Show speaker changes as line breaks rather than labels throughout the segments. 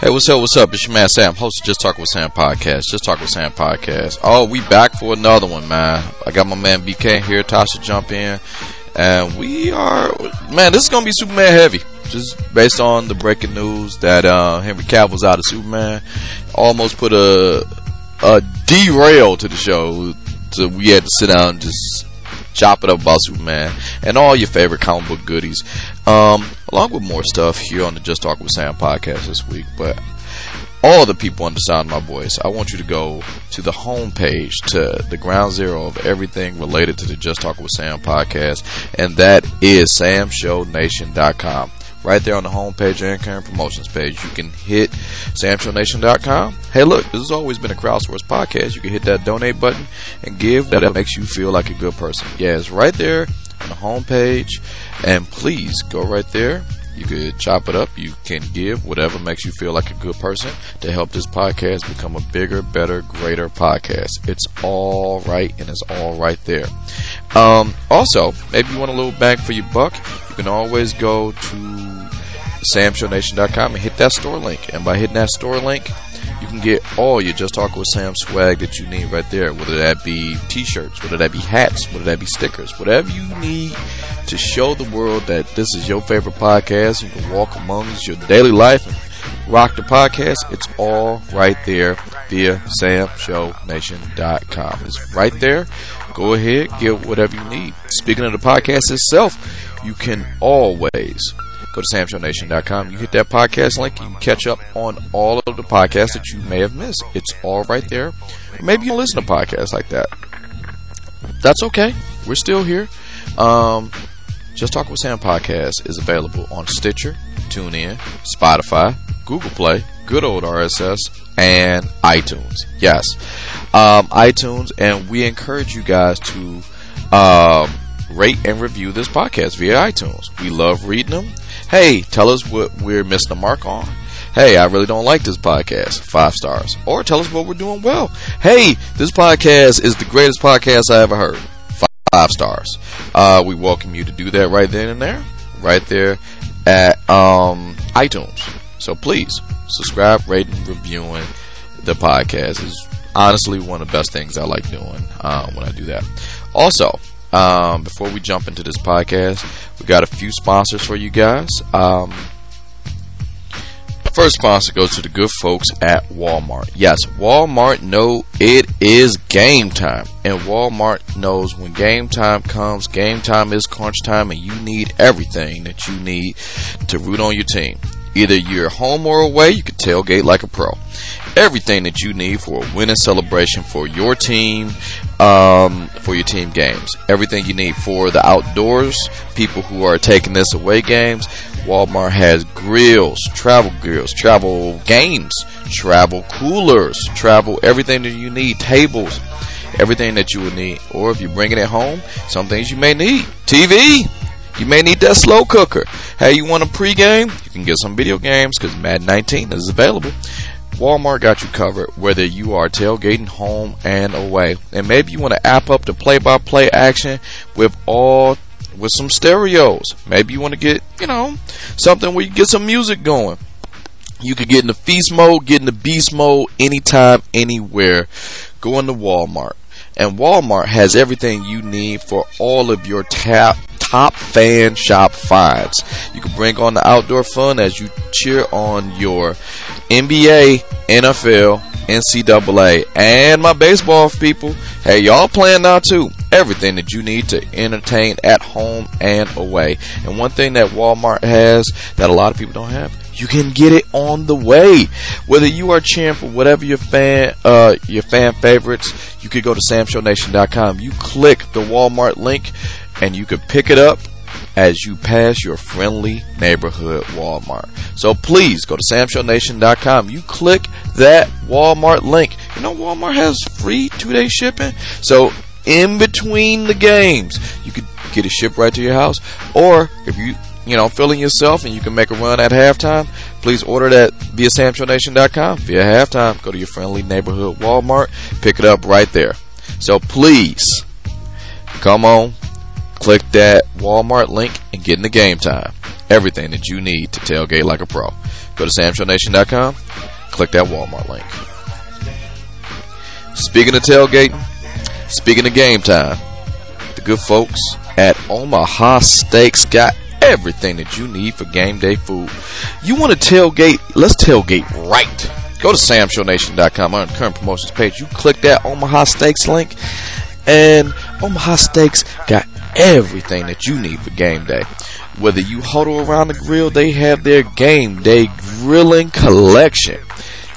Hey, what's up? What's up? It's your man Sam, host of Just Talk with Sam podcast. Just Talk with Sam podcast. Oh, we back for another one, man. I got my man BK here. Tasha jump in, and we are man. This is gonna be Superman heavy, just based on the breaking news that uh, Henry Cavill's out of Superman. Almost put a a derail to the show. So we had to sit down and just chop it up about Superman and all your favorite comic book goodies. Um, along with more stuff here on the Just Talk with Sam podcast this week. But all the people on the sound of my voice, I want you to go to the homepage, to the ground zero of everything related to the Just Talk with Sam podcast, and that is samshownation.com. Right there on the homepage and current promotions page, you can hit samshownation.com. Hey, look, this has always been a crowdsourced podcast. You can hit that donate button and give. That makes you feel like a good person. Yeah, it's right there on the homepage. And please go right there. You could chop it up. You can give whatever makes you feel like a good person to help this podcast become a bigger, better, greater podcast. It's all right and it's all right there. Um, also, maybe you want a little bang for your buck. You can always go to samshownation.com and hit that store link. And by hitting that store link, you can get all your Just Talk with Sam swag that you need right there. Whether that be t-shirts, whether that be hats, whether that be stickers, whatever you need to show the world that this is your favorite podcast. You can walk amongst your daily life and rock the podcast. It's all right there via samshownation.com. It's right there. Go ahead, get whatever you need. Speaking of the podcast itself, you can always go to samshownation.com. You hit that podcast link, you can catch up on all of the podcasts that you may have missed. It's all right there. Maybe you listen to podcasts like that. That's okay. We're still here. Um, Just Talk with Sam podcast is available on Stitcher, TuneIn, Spotify, Google Play, good old RSS, and iTunes. Yes, um, iTunes, and we encourage you guys to um, rate and review this podcast via iTunes. We love reading them. Hey, tell us what we're missing the mark on. Hey, I really don't like this podcast. Five stars. Or tell us what we're doing well. Hey, this podcast is the greatest podcast I ever heard. Five stars. Uh, we welcome you to do that right then and there. Right there at um, iTunes. So please subscribe, rate, and reviewing the podcast is honestly one of the best things I like doing um, when I do that. Also, um, before we jump into this podcast, we got a few sponsors for you guys. Um, first sponsor goes to the good folks at Walmart. Yes, Walmart know it is game time, and Walmart knows when game time comes, game time is crunch time, and you need everything that you need to root on your team. Either you're home or away, you can tailgate like a pro. Everything that you need for a winning celebration for your team, um, for your team games. Everything you need for the outdoors, people who are taking this away games. Walmart has grills, travel grills, travel games, travel coolers, travel everything that you need, tables, everything that you would need. Or if you're bringing it home, some things you may need. TV, you may need that slow cooker. Hey, you want a pregame? You can get some video games because Madden 19 is available. Walmart got you covered whether you are tailgating home and away. And maybe you want to app up the play-by-play action with all with some stereos. Maybe you want to get, you know, something where you get some music going. You could get in the feast mode, get in the beast mode anytime, anywhere. Go into Walmart. And Walmart has everything you need for all of your tap top fan shop finds. You can bring on the outdoor fun as you cheer on your NBA, NFL, NCAA, and my baseball people. Hey, y'all playing now too. Everything that you need to entertain at home and away. And one thing that Walmart has that a lot of people don't have, you can get it on the way. Whether you are cheering for whatever your fan, uh, your fan favorites, you could go to samshownation.com. You click the Walmart link and you can pick it up as you pass your friendly neighborhood Walmart. So please go to samshownation.com. You click that Walmart link. You know Walmart has free two-day shipping. So in between the games, you could get it shipped right to your house. Or if you you know feeling yourself and you can make a run at halftime, please order that via samshownation.com. Via halftime, go to your friendly neighborhood Walmart, pick it up right there. So please come on, click that Walmart link and get in the game time. everything that you need to tailgate like a pro. Go to samshownation.com, click that Walmart link. Speaking of tailgating, speaking of game time, the good folks at Omaha Steaks got everything that you need for game day food. You want to tailgate? Let's tailgate right. Go to samshownation.com on the current promotions page. You click that Omaha Steaks link, and Omaha Steaks got everything that you need for game day. Whether you huddle around the grill, they have their game day grilling collection.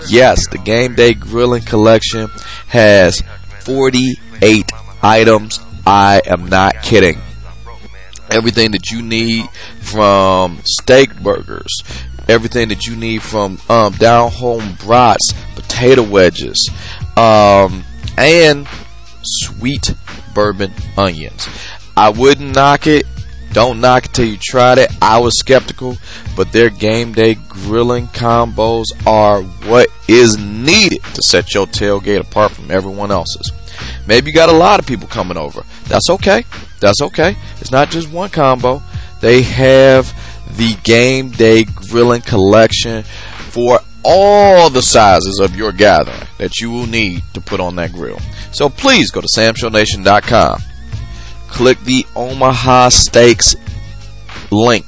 Yes, the game day grilling collection has 48 items. I am not kidding. Everything that you need from steak burgers, everything that you need from um, down home brats, potato wedges, um, and sweet bourbon onions. I wouldn't knock it. Don't knock it till you tried it. I was skeptical, but their game day grilling combos are what is needed to set your tailgate apart from everyone else's. Maybe you got a lot of people coming over. That's okay. That's okay. It's not just one combo. They have the game day grilling collection for all the sizes of your gathering that you will need to put on that grill. So please go to samshownation.com. Click the Omaha Steaks link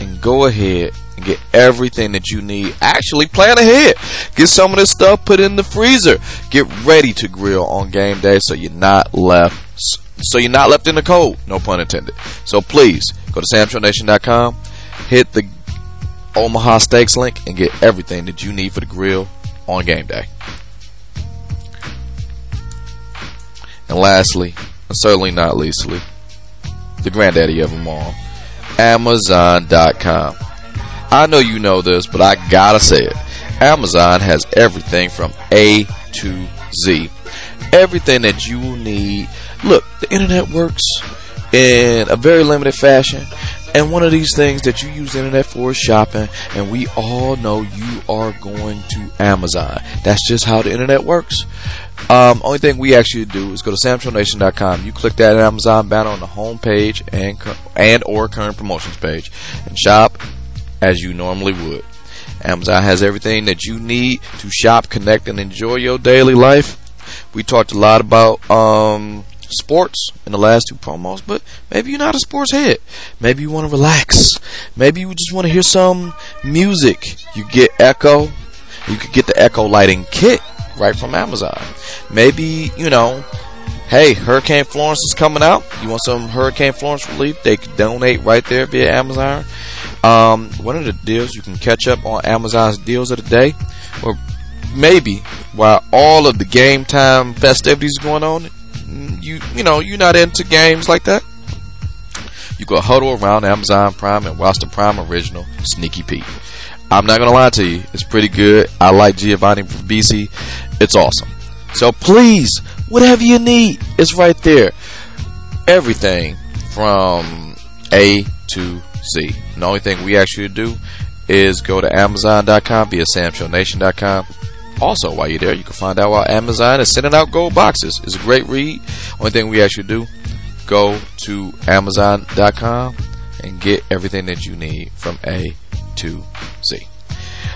and go ahead get everything that you need. Actually, plan ahead. Get some of this stuff put in the freezer. Get ready to grill on game day so you're not left so you're not left in the cold. No pun intended. So please go to samshownation.com, hit the Omaha Steaks link, and get everything that you need for the grill on game day. And lastly, and certainly not leastly, the granddaddy of them all, Amazon.com. I know you know this, but I gotta say it. Amazon has everything from A to Z. Everything that you will need. Look, the internet works in a very limited fashion. And one of these things that you use the internet for is shopping, and we all know you are going to Amazon. That's just how the internet works. Um, only thing we actually do is go to SamShowNation.com. You click that Amazon banner on the home page and and or current promotions page, and shop as you normally would. Amazon has everything that you need to shop, connect, and enjoy your daily life. We talked a lot about um, sports in the last two promos, but maybe you're not a sports head. Maybe you want to relax. Maybe you just want to hear some music. You get Echo. You could get the Echo lighting kit right from Amazon. Maybe, you know, hey, Hurricane Florence is coming out. You want some Hurricane Florence relief? They can donate right there via Amazon. Um, one of the deals you can catch up on Amazon's deals of the day, or maybe while all of the game time festivities going on, you you know you're not into games like that. You go huddle around Amazon Prime and watch the Prime original Sneaky Pete. I'm not gonna lie to you, it's pretty good. I like Giovanni Ribisi. It's awesome. So please, whatever you need, it's right there. Everything from A to Z. The only thing we actually do is go to Amazon.com via SamShowNation.com. Also, while you're there, you can find out why Amazon is sending out gold boxes. It's a great read. Only thing we actually do, go to Amazon.com and get everything that you need from A to Z.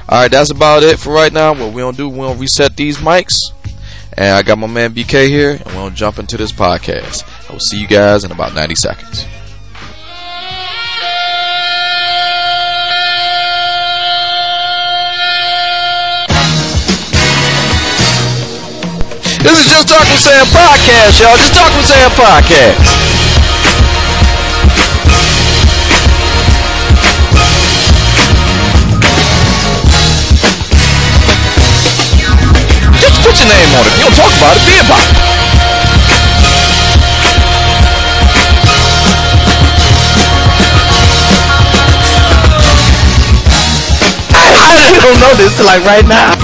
Alright, that's about it for right now. What we gonna do, we gonna reset these mics. And I got my man BK here, and we're gonna jump into this podcast. I will see you guys in about 90 seconds. This is Just Talk with Sam podcast, y'all. Just Talk with Sam podcast. Just put your name on it. You don't talk about it, be about it. I don't know this like right now.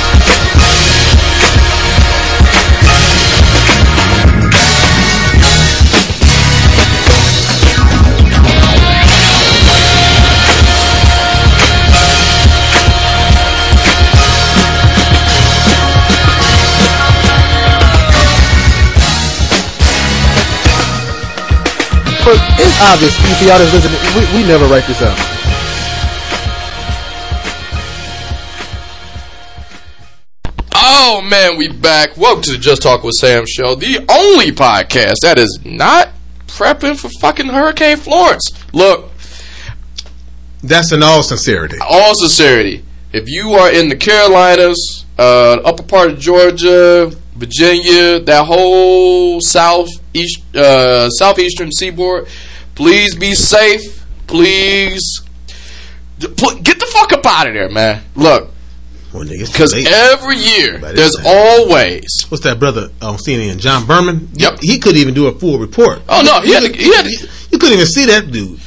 But it's obvious. If y'all that's listening, we, we never write this out.
Oh man, we back. Welcome to the Just Talk with Sam show, the only podcast that is not prepping for fucking Hurricane Florence. Look,
That's in all sincerity.
all sincerity, if you are in the Carolinas, uh, upper part of Georgia, Virginia, that whole southeast, uh, southeastern seaboard, please be safe. Please pl- get the fuck up out of there, man. Look,
Well, nigga, it's
because
late.
every year there's
time.
always.
What's that brother on CNN? John Berman.
Yep.
He, he couldn't even do a full report.
Oh no, he had to, he had to,
You, you couldn't even see that dude.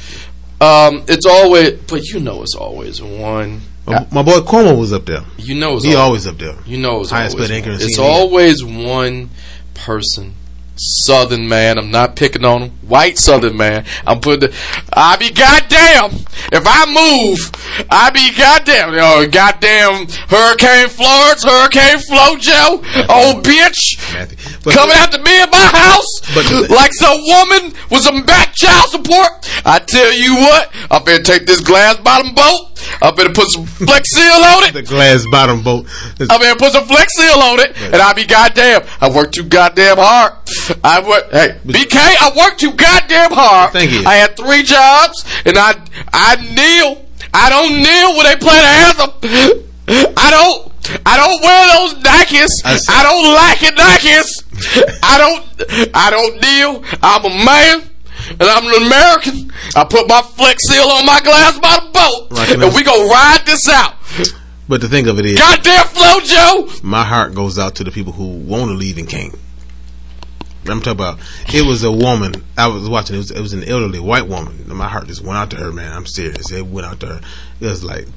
Um, it's always, but you know, it's always one.
My, my boy Cuomo was up there.
You know, it's
He
al-
always up there.
You know, it's
highest
always.
paid anchor
One.
in
It's
CNN.
always one person, Southern man. I'm not picking on him. White Southern man. I'm putting. The, I be goddamn if I move. I be goddamn. Oh, goddamn Hurricane Florence, Hurricane Flojo, old bitch.
Matthew. But-
Coming after me at my house
But-
like some woman with some back child support. I tell you what, I better take this glass bottom boat. I better put some Flex Seal on it.
The glass bottom boat.
I mean, put some flex seal on it, and I'll be goddamn. I worked too goddamn hard. I work. Hey, BK, I worked too goddamn hard.
Thank you.
I had three jobs, and I I kneel. I don't kneel when they play the anthem. I don't. I don't wear those Nikes.
I.
I don't like it Nikes. I don't. I don't kneel. I'm a man. And I'm an American. I put my flex seal on my glass bottom boat,
Rocking
and we gonna ride this out.
But the thing of it is,
Goddamn Flojo!
my heart goes out to the people who want to leave and came. I'm talking about. It was a woman. I was watching. It was, it was an elderly white woman. My heart just went out to her. Man, I'm serious. It went out to her. It was like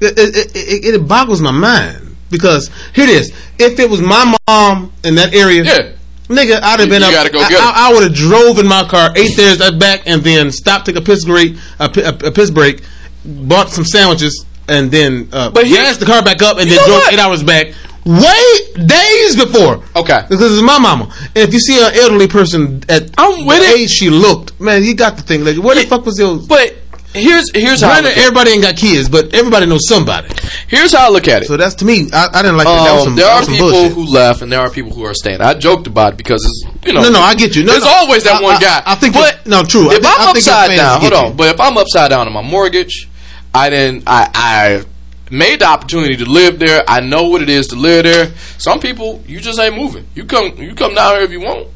it, it, it, it boggles my mind because here it is. If it was my mom in that area,
Yeah.
nigga, I'd have been
You
up.
gotta go
I. I, I would have drove in my car, ate theirs back, and then stopped, take a piss break, a, a, a piss break, bought some sandwiches, and then uh,
But here-
gassed the car back up, and then drove
what?
eight hours back. Wait, days before.
Okay.
Because it's my mama. And if you see an elderly person at
I'm with
the
it.
age she looked, man, you got the thing. Like, where the fuck was your?
But here's here's how I
Granted,
look at,
everybody ain't got kids, but everybody knows somebody.
here's how I look at it.
So that's to me. I, I didn't like that. that was
Um,
some,
there
that
are
was some
people
bullshit.
who left, and there are people who are staying. I joked about it because it's you know.
No, no, I get you. No,
there's
no.
always that
I-
one
I-
guy.
I think
but
no, true. I
If
I
I'm
think your
upside
fans
down, hold
get
on.
you.
But if I'm upside down on my mortgage, I didn't. I I made the opportunity to live there. I know what it is to live there. Some people, you just ain't moving. You come, you come down here if you want,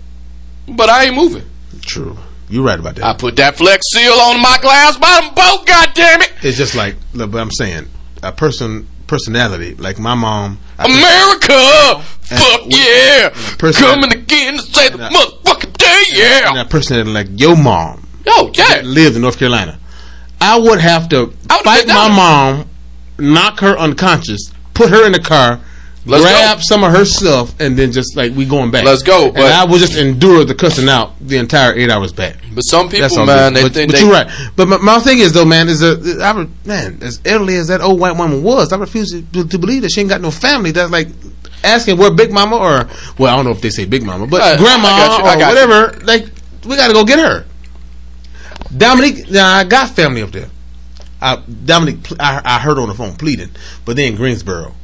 but I ain't moving.
True. You're right about that.
I put that flex seal on my glass bottom boat. God damn it!
It's just like, look, but I'm saying, a person personality, like my mom. I think-
America! Fuck
we-
yeah!
person-
Coming again to say the motherfucking day,
and
yeah!
a personality like your mom
Oh, yeah!
lived in North Carolina. I would have to
I
fight my mom, knock her unconscious, put her in the car,
Let's
grab
go.
some of her stuff, and then just like we going back.
Let's go,
and I will just endure the cussing out the entire eight hours back.
But some
That's
people,
all
man, they
but,
think
but
they.
you're right. But my, my thing is though, man, is a I re- man as elderly as that old white woman was, I refuse to, to believe that she ain't got no family. That's like asking where Big Mama or well, I don't know if they say Big Mama, but uh,
I- I
Grandma
got you, I
or
got you.
whatever. Like we got to go get her. Dominique, now I got family up there. I, Dominique, pl- I, I heard on the phone pleading, but they in Greensboro,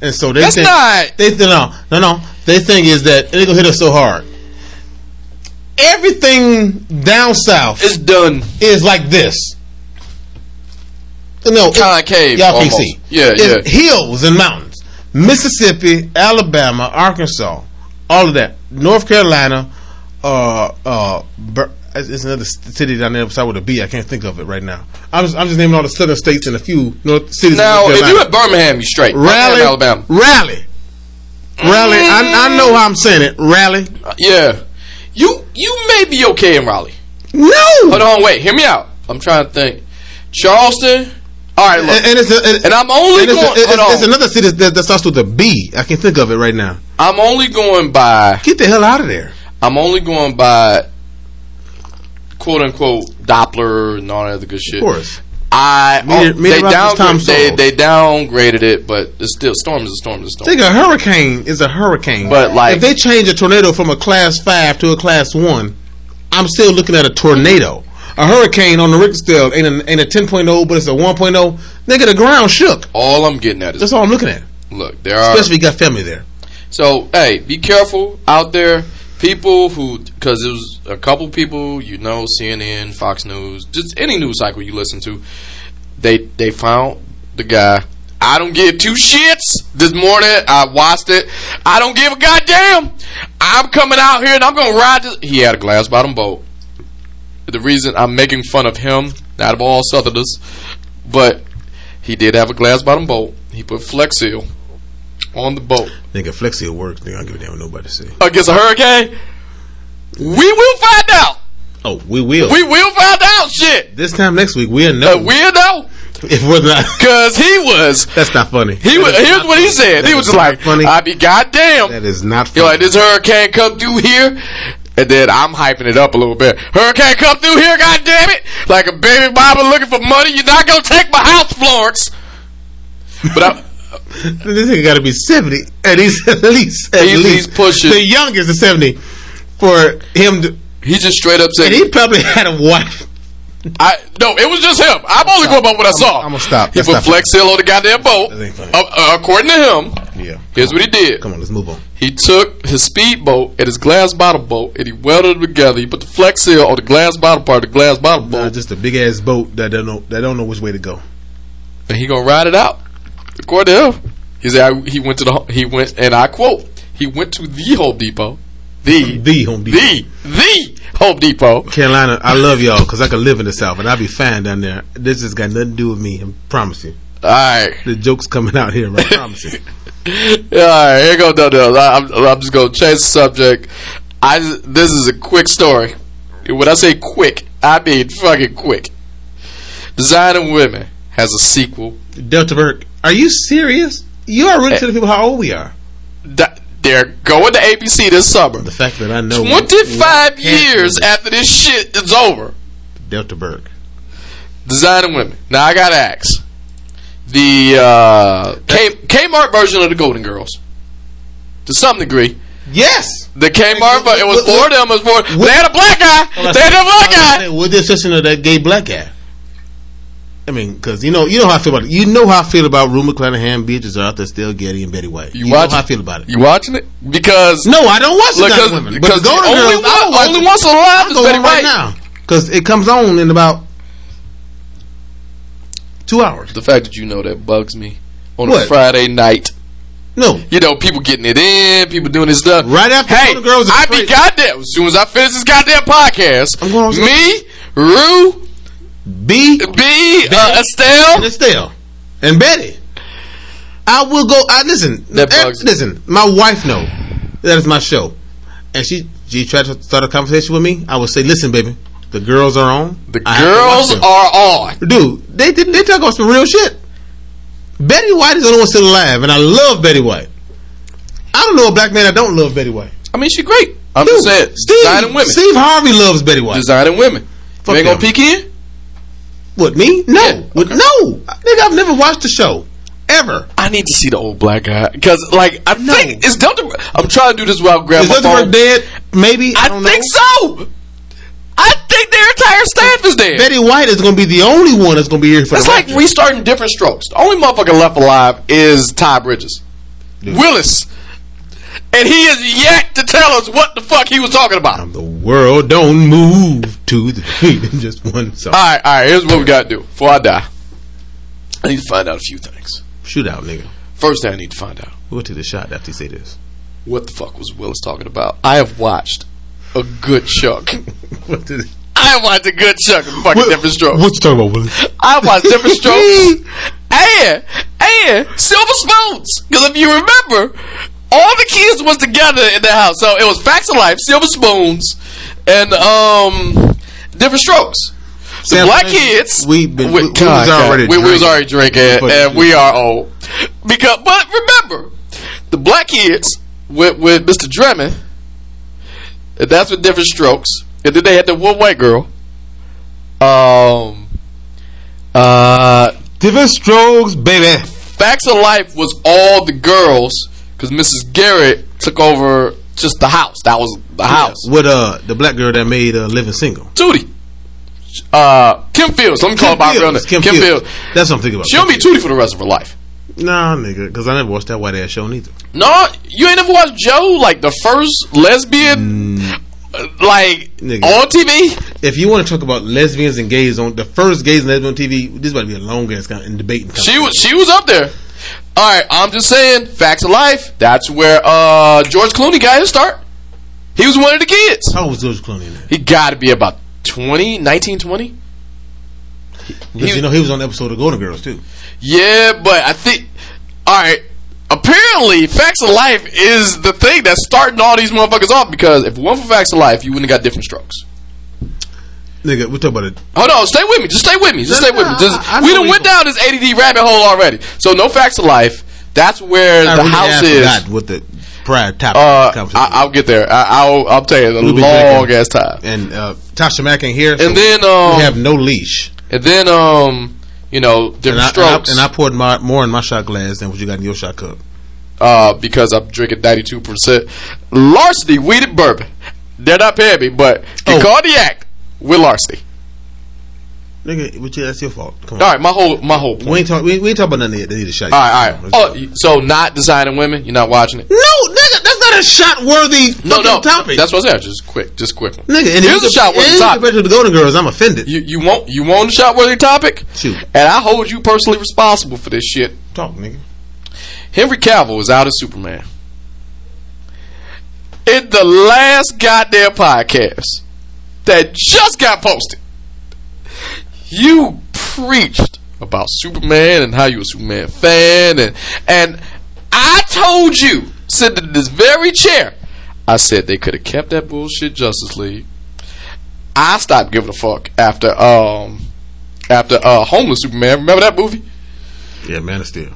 and so they
That's
think,
not-
They no, no, no. They think is that they gonna hit us so hard. Everything down south
It's done.
is like this. No,
Concave,
Y'all
almost.
can't see.
Yeah,
it's
yeah.
hills and mountains. Mississippi, Alabama, Arkansas, all of that. North Carolina, uh, uh, it's another city down there beside with a B. I can't think of it right now. I'm just, I'm just naming all the southern states and a few north cities.
Now, if you
Carolina.
at Birmingham, you're straight.
Rally,
Alabama.
rally, rally. I, I know how I'm saying it. Rally.
Uh, yeah. You you may be okay in Raleigh.
No.
Hold on, wait. Hear me out. I'm trying to think. Charleston, All right,
And,
look,
and it's, a,
and I'm only
and it's,
going.
a, it's,
hold
it's another city that, that starts with a B. I can think of it right now.
I'm only going by.
Get the hell out of there.
I'm only going by quote unquote Doppler and all that other good shit.
Of course.
I oh, they, downgrade, they they downgraded it, but it's still storm is a storm is a storm.
Think a hurricane is a hurricane.
But, like-
if they change a tornado from a class five to a class one, I'm still looking at a tornado. A hurricane on the Richter scale ain't a, ain't a 10.0, but it's a 1.0. Nigga, the ground shook.
All I'm getting at is
That's all I'm looking at.
look, there are
Especially if you got family there.
So, hey, be careful out there. People who, because it was a couple people, you know, CNN, Fox News, just any news cycle you listen to, they they found the guy. I don't give two shits. This morning, I watched it. I don't give a goddamn. I'm coming out here and I'm gonna ride this. He had a glass bottom boat. The reason I'm making fun of him, out of all Southerners, but he did have a glass bottom boat. He put Flex Seal on the boat
Nigga, Flexi will work. Nigga, I don't give a damn what nobody say.
against a hurricane? We will find out.
Oh, we will.
We will find out. Shit,
this time next week, we'll
uh,
know
we'll know
if we're not.
because he was.
That's not funny.
He was. Here's what he said.
That
He was just like,
funny.
"I be goddamn."
that is not funny.
You're like, this hurricane come through here, and then I'm hyping it up a little bit. Hurricane come through here, goddamn it! Like a baby mama looking for money. You're not gonna take my house, Florence. But I,
this nigga got to be 70. And he's at least. At
He's-
least.
he's pushing-
The youngest is 70 for him to.
he just straight up said,
And he probably had a wife.
I no, it was just him. I'm only going by what I saw.
I'ma stop.
He
That's
put Flex Seal on the goddamn boat.
That ain't funny.
Uh, uh, according to him,
Yeah.
here's what he did.
Come on, let's move on.
He took his speedboat and his glass bottom boat and he welded them together. He put the Flex Seal on the glass bottom part of the glass bottom
Nah,
boat,
just a big ass boat that don't know that don't know which way to go.
and he gonna ride it out. According to him, he said I, he went to the he went and I quote he went to the Home Depot, the
The Home Depot.
the the Home Depot.
Carolina, I love y'all because I can live in the South and I'll be fine down there. This has got nothing to do with me. I promise you.
All right,
The joke's coming out here. I promise you.
All right, here go no no. I'm, I'm just gonna change the subject. I this is a quick story. When I say quick, I mean fucking quick. Designing Women has a sequel.
Delta Burke, are you serious? You are really telling eh. people how old we are.
That they're going to ABC this summer.
The fact that I know
25 years after this shit is over.
Delta Burke.
Designing Women. Now I gotta ask. The uh, K Kmart version of the Golden Girls. To some degree.
Yes.
The Kmart, but it was
What-
for
what-
them. It was for
what-
they had a black guy. They had a black guy.
With the exception of that gay black guy. I mean, because you know, you know how I feel about it. You know how I feel about Rue McClanahan, Beatrice Arthur, Estelle Getty, and Betty White.
You
You, know
watch
how I feel about it.
You watching it? Because
No, I don't watch the
because,
women.
because
the
the only
Girls, I
one,
watch
only
it.
one alive is Betty
on right now because it comes on in about two hours.
The fact that you know that bugs me on a Friday night.
No,
You know, people getting it in, people doing this stuff.
Right after
hey,
Golden Girls
I be goddamn. As soon as I finish this goddamn podcast,
I'm going
me, Rue,
Bea
Bea, uh, Estelle,
and Estelle and Betty. I will go. I listen. Eh, listen. My wife know that is my show, and she she tried to start a conversation with me. I would say, "Listen, baby, the girls are on.
the
I have to watch
girls are on.
dude. They did. They talk about some real shit. Betty White is the only one still alive, and I love Betty White. I don't know a black man I don't love Betty White.
I mean, she great. I'm
Dude,
just saying, designing women,
Steve Harvey loves Betty White.
designing women.
Fuck
you ain't gonna peek in?
What me? No,
Yeah, okay.
no. Nigga, I've never watched the show ever.
I need to see the old black guy because, like, I
No.
think it's Delta. I'm trying to do this while I grab
Is Delta dead? Maybe. I,
I think
know.
so. I think their entire staff is dead.
Betty White is going to be the only one that's going to be here for
It's
the
like restarting different strokes. The only motherfucker left alive is Ty Bridges. Willis. And he is yet to tell us what the fuck he was talking about.
the world don't move to the beat in just one song.
Alright, alright, here's what we gotta do. Before I die, I need to find out a few things.
Shoot out, nigga.
First thing I need to find out
We'll take the shot after you say this.
what the fuck was Willis talking about? I have watched a good chunk.
What did
I watched a good chunk of fucking different strokes.
What you talking about, Willie?
I watched different strokes and and silver spoons. Because if you remember, all the kids was together in the house. So it was Facts of Life, Silver Spoons, and um different strokes. The black kids.
We been we, we
God,
was already
God. we, we was
drinking.
already drinking,
But-
and we are old. Because, but remember, the black kids with with Mr. Drummond, and that's with different strokes, and then they had the one white girl. Um, uh,
different strokes, baby.
Facts of Life was all the girls because Mrs. Garrett took over just the house. That was the house.
With uh the black girl that made uh, Living Single.
Tootie. Uh, Kim Fields. Let me call her by her real name.
Kim,
Kim,
Fields.
Fields.
That's what I'm thinking about.
She'll
Kim
be Tootie for the rest of her life.
Nah, nigga, because I never watched that white ass show neither.
No, you ain't never watched Joe, like the first lesbian, uh, like
Nigga.
on TV.
If you want to talk about lesbians and gays on the first gays and lesbians on TV, this is about to be a long ass kind of debating.
She was she was up there. All right, I'm just saying, facts of life. That's where uh George Clooney got his start. He was one of the kids.
How old was George Clooney that?
He got to be about 20, 19, 20.
Because
He-
you know he was on the episode of Golden Girls too.
Yeah, but I think. All right. Apparently, Facts of Life is the thing that's starting all these motherfuckers off. Because if it weren't for Facts of Life, you wouldn't have got different strokes.
Nigga, we talk about it.
Hold on, stay with me. Just stay with me. Just
No,
stay with me. Just,
I- I
we done went down this ADD rabbit hole already. So no Facts of Life. That's where
I
the
really
house is.
what the prior topic
Uh. I, I'll get there. I, I'll I'll tell you the
We'll
long ass time.
and uh, Tasha Mack ain't here, so
And then um,
we have no leash.
and then um, you know, different
And I, and,
strokes.
I, and I poured my, more in my shot glass than what you got in your shot cup.
uh, because I'm drinking 92%. Larceny wheated bourbon. They're not paying me, but get
Oh.
cognac with larceny.
Nigga, but yeah, that's your fault.
All right, my whole my whole point.
We ain't talk. We, we ain't talking about nothing that need a shot.
All right, all right. Oh, you- so not designing women. You're not watching it.
no, nigga, that's not a shot worthy
No, no.
topic.
That's what I said. Just quick, just quick. one.
nigga. And
Here's a shot worthy topic.
Compared to the Golden Girls, I'm offended.
You you want you want a shot worthy topic?
Shoot.
And I hold you personally responsible for this shit.
Talk, nigga.
Henry Cavill is out as Superman. In the last goddamn podcast that just got posted, you preached about Superman and how you a Superman fan, and and I told you, sitting in this very chair, I said they could have kept that bullshit Justice League. I stopped giving a fuck after um after uh Homeless Superman. Remember that movie?
Yeah, Man of Steel.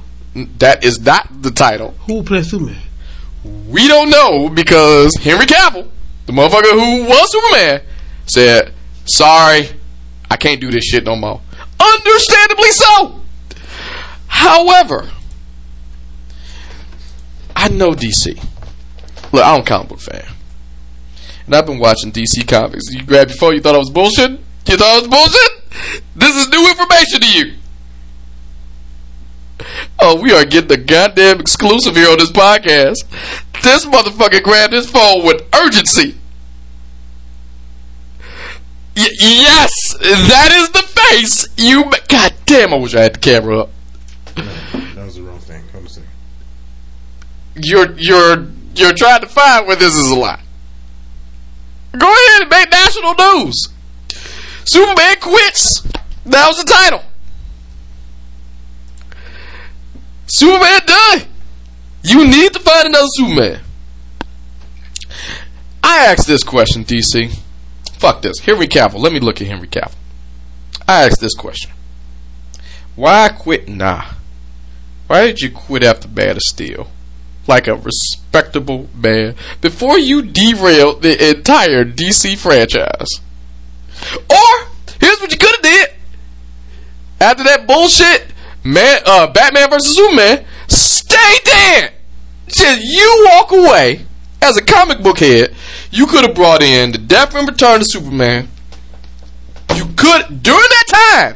That is not the title.
Who plays Superman?
We don't know because Henry Cavill, the motherfucker who was Superman, said, "Sorry, I can't do this shit no more." Understandably so. However, I know DC. Look, I'm a comic book fan, and I've been watching DC comics. You grabbed your phone. You thought I was bullshit. You thought I was bullshit. This is new information to you. Oh, we are getting the goddamn exclusive here on this podcast. This motherfucker grabbed his phone with urgency. Y- yes, that is the face. You. God damn! I wish I had the camera up.
That was the wrong thing. Hold on a second.
You're you're you're trying to find where this is a lie. Go ahead and make national news. Superman quits. That was the title. Superman done. You need to find another Superman. I asked this question, DC. Fuck this. Henry Cavill. Let me look at Henry Cavill. I asked this question. Why quit now? Why did you quit after Man of Steel? Like a respectable man before you derailed the entire DC franchise. Or here's what you could have did. After that bullshit, man, uh, Batman versus Superman, stay dead. Just you walk away as a comic book head. You could have brought in the Death and Return of Superman. You could during that time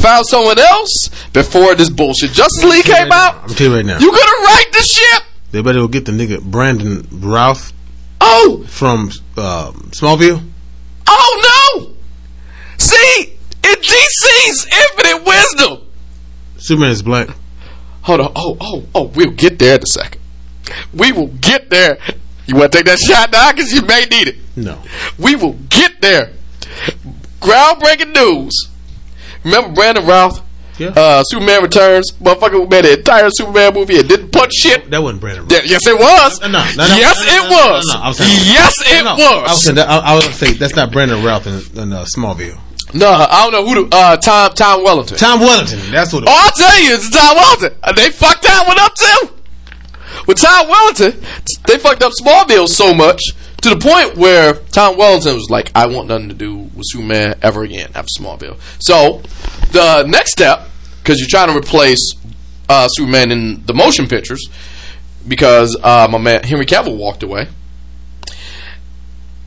found someone else before this bullshit Justice League came out.
I'm telling you right now.
You could have right the ship.
They better go get the nigga Brandon Routh
Oh,
from um, Smallville.
oh no! See, in DC's infinite wisdom.
Superman is black.
Hold on. Oh, oh, oh. We'll get there in a second. We will get there. You want to take that shot now? Because you may need it.
No.
We will get there. Groundbreaking news. Remember Brandon Routh?
Yeah.
Uh, Superman Returns. Motherfucker made an entire Superman movie and didn't punch shit.
that wasn't Brandon Routh.
Yes, it was.
No, no, no,
yes, it was.
no, no, I was saying-
yes, it was.
I was, saying that, I, I was gonna say that's not Brandon Routh in, in uh, Smallville.
No, I don't know who. The, uh, Tom Tom Wellington.
Tom Wellington. That's what. It
Oh, I'll tell you, it's Tom Wellington. Uh, They fucked that one up too. With Tom Wellington, they fucked up Smallville so much to the point where Tom Wellington was like, "I want nothing to do with Superman ever again after Smallville." So the next step, because you're trying to replace uh, Superman in the motion pictures, because uh, my man Henry Cavill walked away.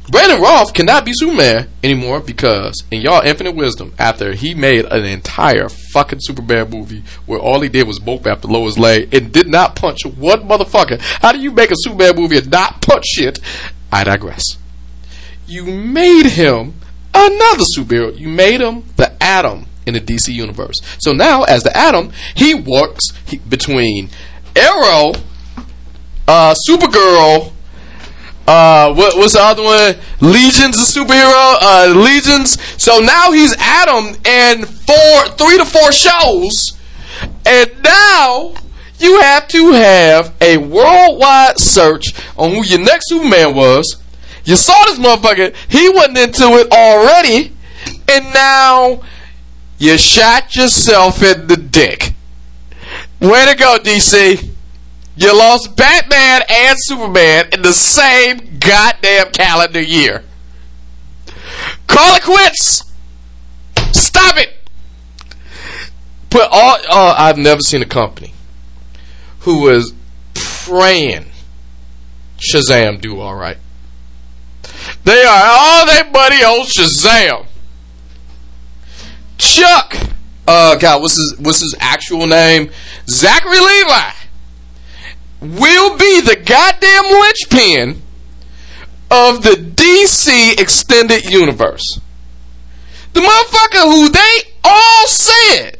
Brandon Routh cannot be Superman anymore because, in y'all infinite wisdom, after he made an entire fucking Superman movie where all he did was mope after Lois Lane and did not punch one motherfucker. How do you make a Superman movie and not punch shit? I digress. You made him another superhero. You made him the Atom in the DC universe. So now, as the Atom, he works between Arrow, uh, Supergirl, uh, what, what's the other one? Legions of superhero, uh, Legions. So now he's Atom in four, three to four shows, and now you have to have a worldwide search on who your next Superman was. You saw this motherfucker; he wasn't into it already, and now you shot yourself in the dick. Way to go, DC. You lost Batman and Superman in the same goddamn calendar year. Call it quits. Stop it. Put all. Oh, I've never seen a company who was praying Shazam do all right. They are all they buddy on Shazam. Chuck. Uh, God, what's his what's his actual name? Zachary Levi will be the goddamn linchpin of the DC extended universe. The motherfucker who they all said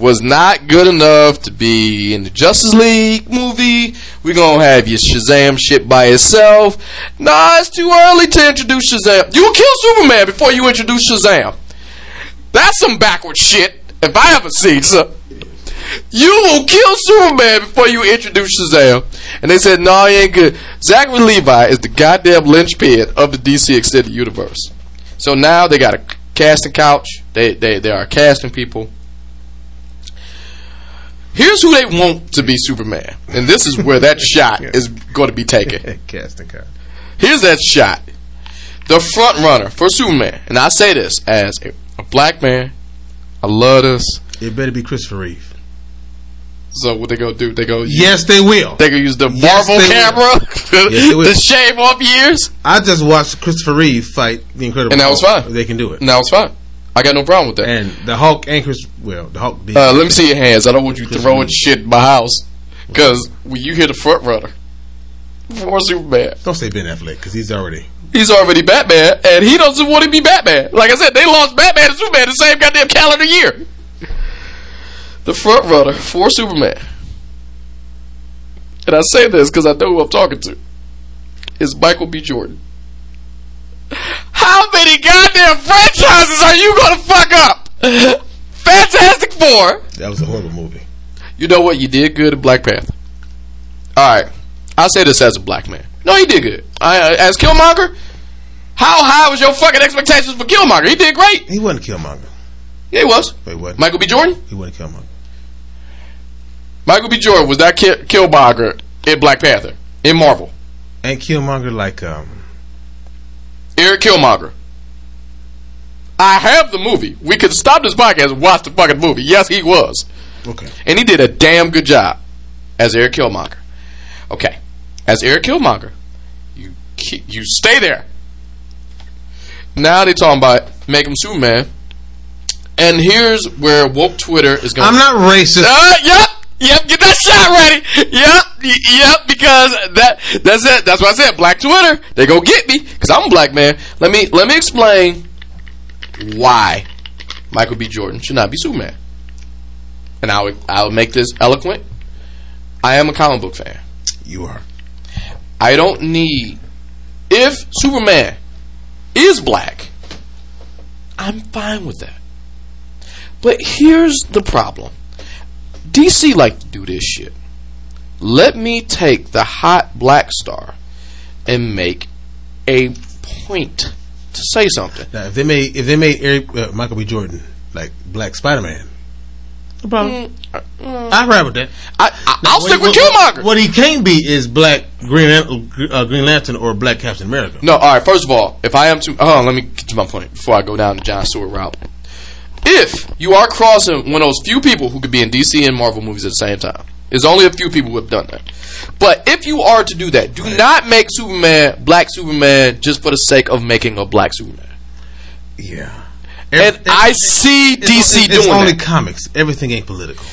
was not good enough to be in the Justice League movie. We're gonna have your Shazam shit by itself. Nah, it's too early to introduce Shazam. You will kill Superman before you introduce Shazam. That's some backward shit if I ever seen some. You will kill Superman before you introduce Shazam. And they said, no, he ain't good. Zachary Levi is the goddamn linchpin of the DC Extended Universe. So now they got a casting couch. They, they, they are casting people. Here's who they want to be Superman. And this is where that shot is going to be taken.
Casting couch.
Here's that shot. The front runner for Superman. And I say this as a, a black man. I love this.
It better be Christopher Reeve.
So what they gonna do? They go
Yes, they will.
They can use the
Yes,
Marvel camera
Yes,
to shave off years.
I just watched Christopher Reeve fight the Incredible
And that was
Hulk.
fine.
They can do it.
And that was fine. I got no problem with that.
And the Hulk anchors. Well, the Hulk.
Uh, let me see your hands. I don't want you
Chris
throwing
Reeve.
shit in my house. Because when you hear the front runner for Superman,
Don't say Ben Affleck because he's already.
he's already Batman, and he doesn't want to be Batman. Like I said, they lost Batman and Superman the same goddamn calendar year. The front runner for Superman, and I say this because I know who I'm talking to, is Michael B. Jordan. How many goddamn franchises are you gonna fuck up? Fantastic Four.
That was a horrible movie.
You know what? You did good in Black Panther. All right, I'll say this as a black man. No, he did good. I, uh, as Killmonger, how high was your fucking expectations for Killmonger? He did great.
He wasn't Killmonger.
Yeah, he was.
Wait, what?
Michael B. Jordan.
He wasn't Killmonger.
Michael B. Jordan was that Ki- Killmonger in Black Panther in Marvel.
And Killmonger like um?
Eric Killmonger. I have the movie. We could stop this podcast and watch the fucking movie. Yes, he was.
Okay.
And he did a damn good job as Eric Killmonger. Okay. As Eric Killmonger, you you stay there. Now they talking about make him Superman. And here's where woke Twitter is going
I'm not racist.
uh, yep, yep. Get that shot ready. Yep, yep. Because that that's it. That's what I said. Black Twitter. They go get me because I'm a black man. Let me let me explain why Michael B. Jordan should not be Superman. And I'll I'll make this eloquent. I am a comic book fan.
You are.
I don't need if Superman is black, I'm fine with that. But here's the problem. DC like to do this shit. Let me take the hot black star and make a point to say something.
Now, if they made if they made Eric uh, Michael B. Jordan like Black Spider Man, no problem. I ride with that.
I, I, I'll stick
he-
with
what-
Killmonger.
What he can't be is Black Green uh, Green Lantern or Black Captain America.
No, all right. First of all, if I am to, oh, let me get to my point before I go down the John Stewart route. If you are crossing one of those few people who could be in DC and Marvel movies at the same time, there's only a few people who have done that. But if you are to do that, do not make Superman Black Superman just for the sake of making a Black Superman.
Yeah.
And I see DC
it's, it's
doing
only
that.
comics. Everything ain't political.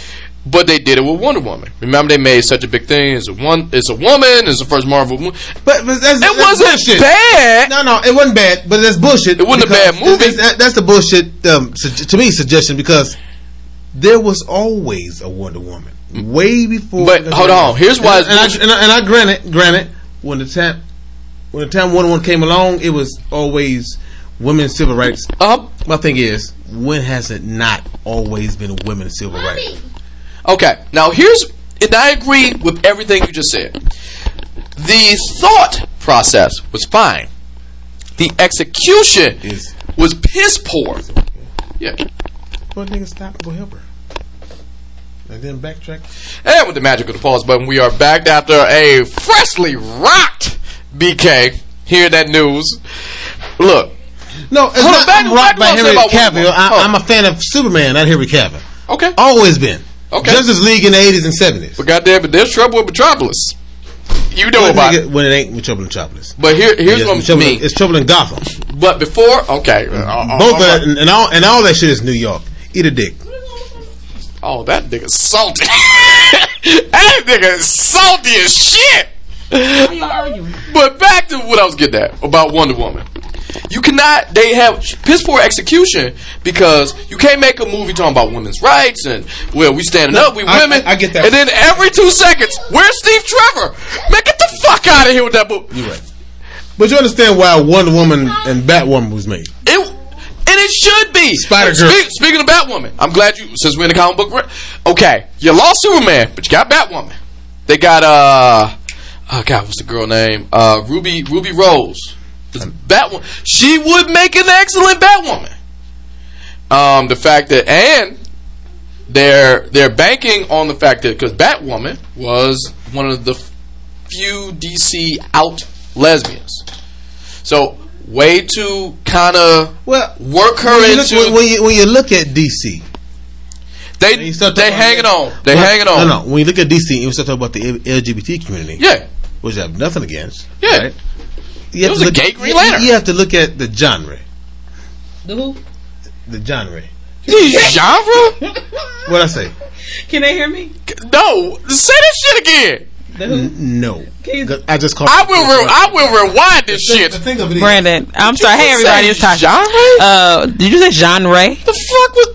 But they did it with Wonder Woman. Remember, they made such a big thing. It's a one. It's a woman. It's the first Marvel movie.
But, but that's,
It
that's
wasn't
bullshit.
bad.
No, no, it wasn't bad, but that's bullshit.
It wasn't a bad movie.
it's- that's the bullshit um, to me suggestion because there was always a Wonder Woman way before.
But hold on, here's why it's
And, I,
bullshit.
and, I, and I granted, granted, when the time when the time Wonder Woman came along, it was always women's civil rights.
Uh,
My thing is, when has it not always been women's civil rights?
Okay, now here's, and I agree with everything you just said. The thought process was fine. The execution
Is-
was piss poor. Yeah,
What nigga stop and go help her? And then backtrack.
and with the magic of the pause button, we are back after a freshly rocked BK. Hear that news? Look,
No, it's not
back-
I'm rocked by
what I said
Henry Cavill. I,
Oh.
I'm a fan of Superman, not Henry Cavill.
okay,
Always been.
Okay.
Justice League in the 80s and 70s.
but goddamn it, there's trouble with Metropolis. You know
When
about
it,
it.
when it ain't with Trouble in Metropolis.
But here, here's
Yes,
what
it's, trouble,
I mean.
it's Trouble in Gotham.
But before, okay, uh, uh,
Both
all
of
right.
and, and all and all that shit is New York. Eat a dick.
Oh, that nigga salty. that nigga is salty as shit. But back to what I was getting at about Wonder Woman. You cannot. They have piss poor execution because you can't make a movie talking about women's rights and well, we standing up, we
I-
women.
I- I get that.
And then every two seconds, where's Steve Trevor? Man, get the fuck out of here with that book.
You're right. But you understand why Wonder Woman and Batwoman was made.
It and it should be.
Spider-Girl.
Speak, speaking of Batwoman, I'm glad you since we're in the comic book. Okay, you lost Superman, but you got Batwoman. They got uh, oh god, what's the girl name? Uh, Ruby Ruby Rose. Batwoman. She would make an excellent Batwoman. Um, the fact that and they're they're banking on the fact that because Batwoman was one of the few DC out lesbians. So way to kind of
Well,
work her
when you,
into
look, when, you, when you look at DC,
they they hanging on they
Well,
hanging on
No, no. When you look at DC, you start talking about the LGBT community,
yeah
which I have nothing against.
Yeah.
right? You have
It was
to
a
look-
gay Green
you-
Lantern.
You have to look at the genre.
The who?
The genre.
The genre
What I say?
Can they hear me?
no say that shit again
The who?
No.
you-
I just called.
I will re- I will rewind this shit
The thing of it is,
Brandon, I'm sorry. Hey, everybody, it's Tasha.
genre
Uh, did you say genre?
the fuck was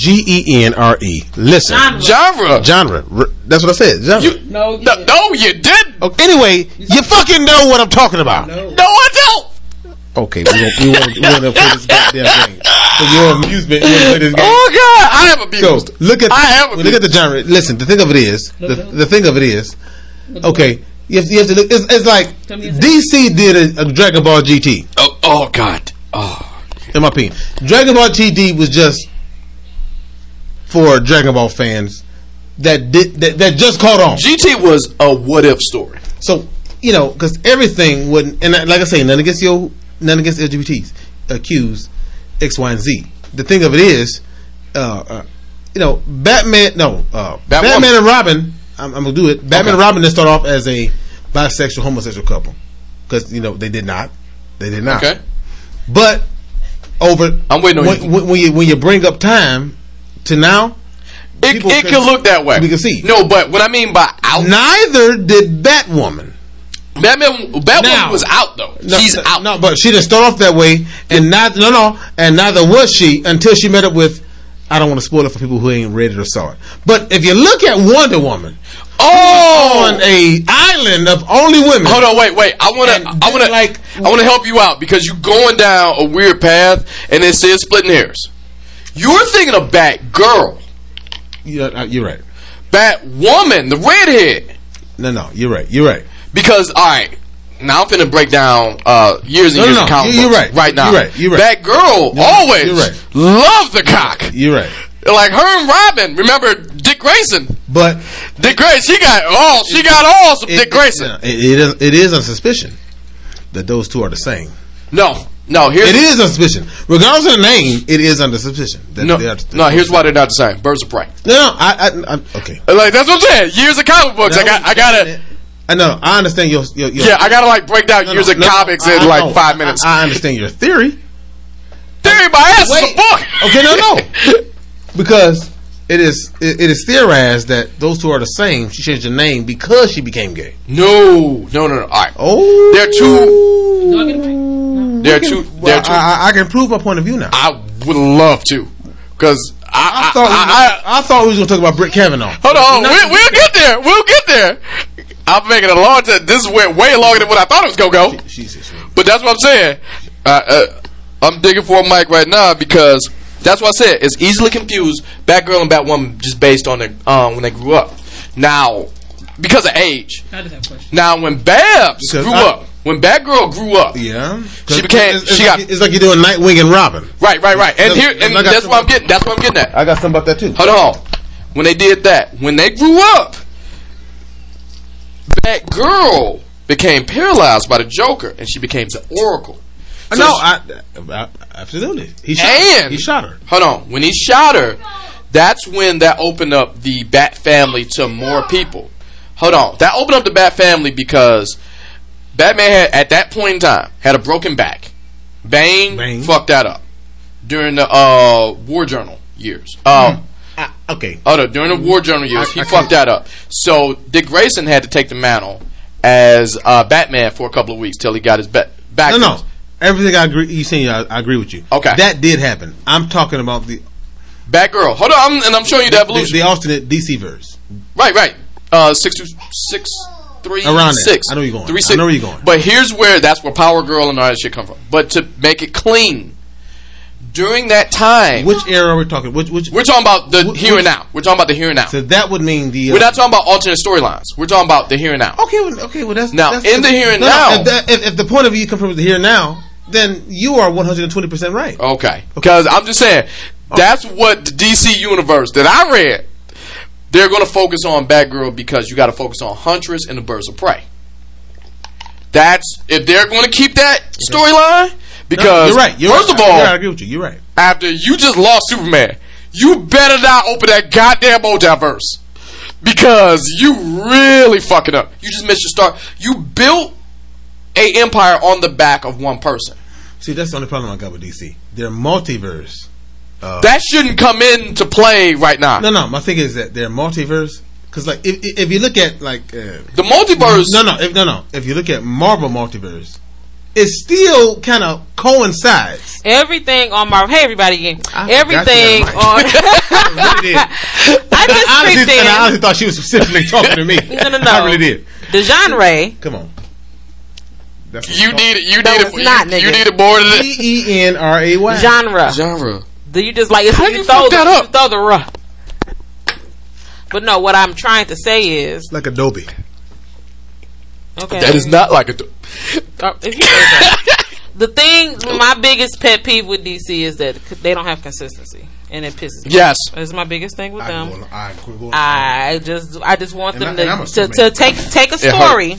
G E N R E. Listen,
genre
genre. R- That's what I said. Genre.
you
No,
no, no you didn't
Okay, anyway, you fucking know what I'm talking about.
no I don't
Okay, we want we want we want to play this goddamn game for your amusement. You want to play this game.
oh god I have
So
abused
look at
I have
look at the genre. Listen, the thing of it is, the, the thing of it is, okay. You have, you have to look. It's, it's like
me a second.
DC did a, a Dragon Ball GT.
oh, oh god oh
In my opinion, Dragon Ball GT was just for Dragon Ball fans that did that, that just caught on.
GT was a what if story
So you know, because everything wouldn't, and like I say, none against your, none against LGBTs, accused X, Y, and Z. The thing of it is, uh, uh, you know, Batman, no, uh. Batman and Robin. I'm, I'm gonna do it. Batman
Okay.
and Robin didn't start off as a bisexual, homosexual couple because you know they did not. They did not.
okay
But over,
I'm waiting on
when,
you.
when, when you when you bring up time to now,
it,
People
it
can-
can look that way
we can see.
no but what I mean by out
neither did Batwoman.
Batman Batwoman
Now.
was out though
No,
she's
no,
out
No, but she didn't start off that way, and neither no no, and neither was she until she met up with. I don't want to spoil it for people who ain't read it or saw it. But if you look at Wonder Woman
oh
on a island of only women,
Hold on, wait, wait. I to, I want to,
like-
I want to help you out because you're going down a weird path, and it says splitting hairs. You're thinking of Batgirl,
Yeah, uh, you're right.
Batwoman, the redhead.
No, no, you're right. You're right.
Because all right, Now I'm finna break down uh, years and
No,
years
no.
of comic
You- you're
books
right.
right now.
You're right. You're right.
That girl always
You're right.
loved the cock.
You're right.
Like her and Robin. Remember Dick Grayson?
But
Dick Grayson. She got all. She got all some
it,
Dick Grayson.
It, it, is, it is on suspicion that those two are the same.
No, no. Here's
It is on suspicion. Regardless of the name, it is under suspicion. That
no,
they are-
no. Here's why they're not the same. Birds of prey.
No, no, I, I, I okay.
Like that's what I'm saying. Years of comic books. I got. I gotta.
I know. I understand your. your, your
Yeah, I gotta like break down
no,
years
no,
of
no,
comics
I-
in
I
like
know.
five minutes.
I, I understand your theory.
Theory my ass is a
Wait.
book.
Okay, no, no, because it is it, it is theorized that those two are the same. She changed her name because she became gay.
No, no, no, no. All right.
Oh,
They're two.
Do I get a point?
They're two.
Well,
They're two.
I, I, I can prove my point of view now.
I would love to, because I,
I thought we,
I, I,
I, thought we was gonna talk about Brett Kavanaugh.
hold on, we, we'll get there. We'll get there. I'm making a long time. This went way longer than what I thought it was gonna go.
She said she-
But that's what I'm saying. Uh, uh, I'm digging for a mic right now because that's what I said. It's easily confused Batgirl and Batwoman just based on their um, when they grew up. Now, because of age.
I just have a question.
Now, when Babs
Because
grew
I-
up, when Batgirl grew up,
Yeah,
She became-
It's, it's
she
like,
got-
It's like you're doing Nightwing and Robin.
right, right, right, and here, and that's what I'm getting. That's what I'm getting at.
I got something about that too.
Hold on. When they did that, when they grew up, Batgirl became paralyzed by the Joker, and she became the Oracle. So
no, I, I, absolutely. He shot her.
and
he shot her.
Hold on. When he shot her, that's when that opened up the Bat family to more people. Hold on. That opened up the Bat family because Batman had at that point in time had a broken back. Bane,
Bane.
fucked that up during the uh, War Journal years. Uh,
I, okay,
Oh no! During the War Journal years,
I-
he
I
fucked that up. So Dick Grayson had to take the mantle as uh, Batman for a couple of weeks till he got his ba- back.
no, no. Everything I agree. You saying I, I agree with you.
Okay.
that did happen. I'm talking about the
Batgirl. Hold on, I'm, and I'm showing you the
the,
evolution.
the alternate DC verse.
right, right. Uh, six two six three
Around
six.
I know you're going.
Three, six.
I know where you're going.
But here's where that's where Power Girl and all that shit come from. But to make it clean, during that time,
Which era are we talking? Which which?
we're talking about the here and now. We're talking about the here and now.
so that would mean the. Uh,
we're not talking about alternate storylines. We're talking about the here and now.
Okay, well, okay, well that's
Now,
that's,
in the here and
no, no,
now-
If, that, if, if the point of view comes from the here and now, then you are 120 percent right.
Okay. Because I'm just saying, that's what the DC universe that I read, they're going to focus on Batgirl because you got to focus on Huntress and the Birds of Prey. That's if they're going to keep that storyline. Because
No, you're right. You're
first
right.
of all,
I agree with you. You're right.
after you just lost Superman, you better not open that goddamn multiverse because you really fucking up. You just missed your start. You built a empire on the back of one person.
See, that's the only problem I got with DC. Their multiverse.
That shouldn't come into play right now.
No, no. My thing is that their multiverse. Because like, if if if you look at like, uh,
The multiverse.
no, no, if, no, no. If you look at Marvel multiverse, it still kind of coincides.
Everything on Marvel. Hey, everybody again.
I
Everything
you had a
on.
I really did.
I
And
just
I honestly,
pretend.
and I honestly thought she was specifically talking to me.
No, no, no.
I really did.
the genre.
Come on. That's
You
it's
need it. You
No,
need
it's
it.
not,
you, you need it more than
called. E E N R A Y.
Genre.
Genre.
Do you just like
How
you
you
throw
fuck
the,
that up?
you throw the rough. But no, what I'm trying to say is
Like Adobe.
okay.
That is not like a.
Uh, if you say that. the thing, my biggest pet peeve with DC is that they don't have consistency, and it pisses me.
Yes.
That's my biggest thing with
I
them.
go on- I go on-
I just, I just want
And
them
I-
to, to, to take take a
It hurt.
story.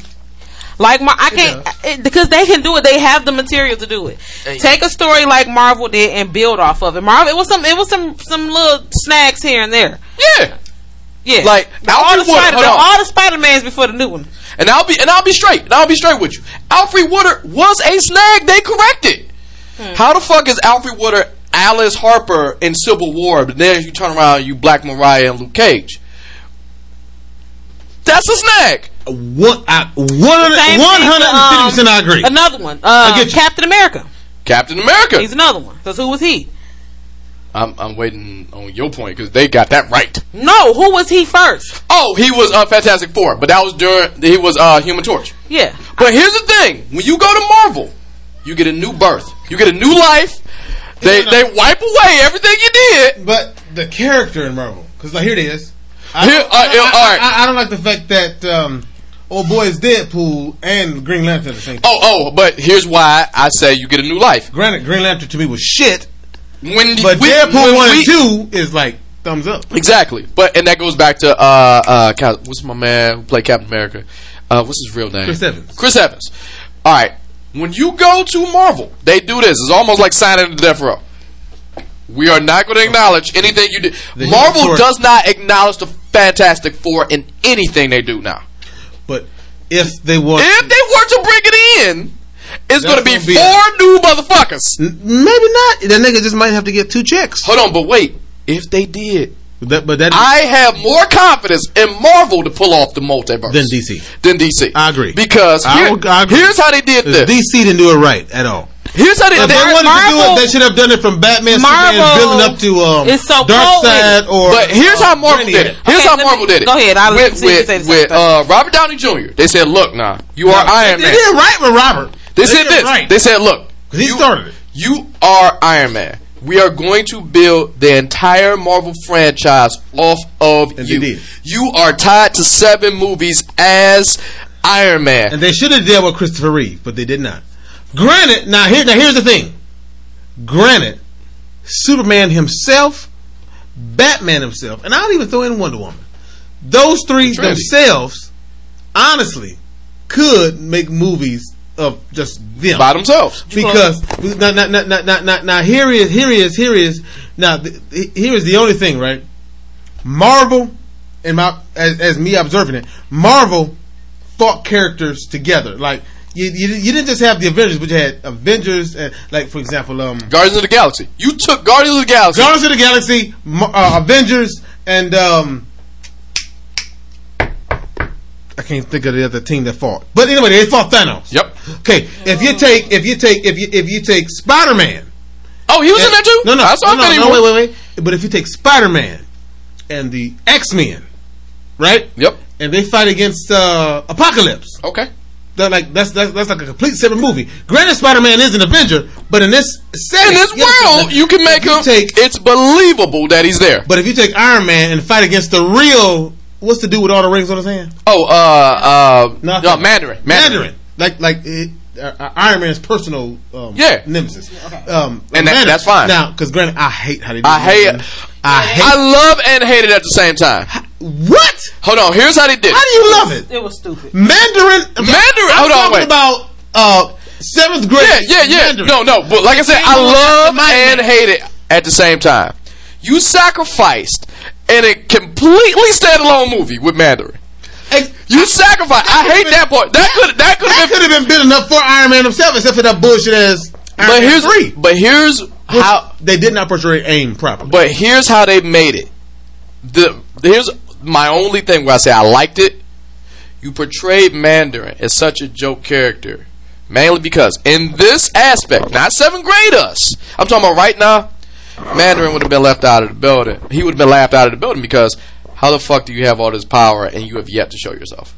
Like my, I can't it, because they can do it. They have the material to do it. Take a story like Marvel did and build off of it. Marvel, it was some, it was some, some little snags here and there.
Yeah.
Yeah,
Like,
all the Spider,
hold on.
all the Spider Mans before the new one.
And I'll be and I'll be straight. And I'll be straight with you. Alfred Woodard was a snag. They corrected. Hmm. How the fuck is Alfred Woodard Alice Harper in Civil War, but then you turn around, you Black Mariah and Luke Cage? That's a snag.
One, I, one,
Same thing,
150 percent. I
um,
agree.
Another one, uh,
get you.
Captain America.
Captain America.
He's another one. Because who was he?
I'm, I'm waiting on your point because they got that right.
No, who was he first?
Oh, he was uh, Fantastic Four, but that was during he was uh, Human Torch.
Yeah,
But here's the thing: when you go to Marvel, you get a new birth, you get a new life. They they wipe away everything you did.
But the character in Marvel, because like here it is. I,
Here-
don't-
uh,
I,
yeah,
I-
all right.
I- I don't like the fact that um, old boy is Deadpool and Green Lantern at the same time.
Oh, oh, but here's why I say you get a new life.
Granted, Green Lantern to me was shit,
When
but
we-
Deadpool
when
one
we-
and two is like thumbs up.
Exactly, but and that goes back to uh uh what's my man who played Captain America? Uh, what's his real name?
Chris Evans.
Chris Evans. All right, when you go to Marvel, they do this. It's almost like signing the death row. We are not going to acknowledge anything you do. Marvel does not acknowledge the Fantastic Four in anything they do now.
But if they want,
If they were to bring it in, it's going to be
be
four new motherfuckers.
Maybe not. That nigga just might have to get two checks.
Hold on, but wait. If they did,
That, but that
I have more confidence in Marvel to pull off the multiverse
Than DC.
Than DC.
I agree.
Because
I
here-
I agree.
here's how they did this.
DC didn't do it right at all.
Here's how they
If they
it.
wanted to do it, they should have done it from Batman,
Marvel
Superman, building up to um,
is so Darkseid
or.
But here's how Marvel did it. Here's
Okay,
how
let me-
Marvel did it.
go ahead. I'll
with
see if you
with,
say
with uh, Robert Downey Jr. They said, "Look, now you are Iron
They
Man."
They did it right with Robert.
They said
did
this.
Right.
They said, "Look,
'Cause he
you-
started it.
You are Iron Man. We are going to build the entire Marvel franchise off of
And they
you.
did.
You are tied to seven movies as Iron Man.
And they should have dealt with Christopher Reeve, but they did not. Granted, now here, now here's the thing. Granted, Superman himself, Batman himself, and I'll even throw in Wonder Woman. Those three
The
themselves, honestly, could make movies of just them
by themselves.
because now, now, now, now, now, now, now here is here is here is now th- here is the only thing right. Marvel, and my as, as me observing it, Marvel thought characters together. Like you, you, you didn't just have the Avengers, but you had Avengers, and like for example, um,
Guardians of the Galaxy. You took Guardians of the Galaxy.
Guardians of the Galaxy, uh, Avengers, and um, I can't think of the other team that fought. But anyway, they fought Thanos.
Yep.
Okay, if you take if you take if you if you take Spider Man.
Oh, he was in there too.
No, no, no, no, no, wait, wait, wait. But if you take Spider Man and the X Men, right?
Yep.
And they fight against uh, Apocalypse.
Okay.
They're like that's, that's that's like a complete separate movie. Granted, Spider Man is an Avenger, but in this setting,
In this
you
world,
that
you can make him.
take
it's believable that he's there.
But if you take Iron Man and fight against the real, what's the dude with all the rings on his hand?
Oh, uh, uh,
Nothing.
no, Mandarin.
Mandarin, like like it, uh, uh, Iron Man's personal um,
Yeah.
nemesis. Um,
And that-
Mandarin.
that's fine.
Now, because granted, I hate how they. Do
I hate
Mandarin. I hate.
I love and hate it at the same time.
What?
Hold on. Here's how they did. It.
How do you love it?
It was stupid.
Mandarin.
Mandarin-
I'm
hold on,
talking
wait.
about uh, seventh grade.
Yeah, yeah, yeah.
Mandarin.
No, no. But like I said, I love and hate it at the same time. You sacrificed in a completely standalone movie with Mandarin. You sacrificed. I hate that part. That could that could
that
have been.
could have been big enough for Iron Man himself, except for that bullshit ass Iron
But
Man
here's
three.
but here's how
they did not portray aim properly.
But here's how they made it. The here's my only thing where I say I liked it. You portrayed Mandarin as such a joke character, mainly because in this aspect, not seventh grade us. I'm talking about right now. Mandarin would have been left out of the building. He would have been laughed out of the building because how the fuck do you have all this power and you have yet to show yourself?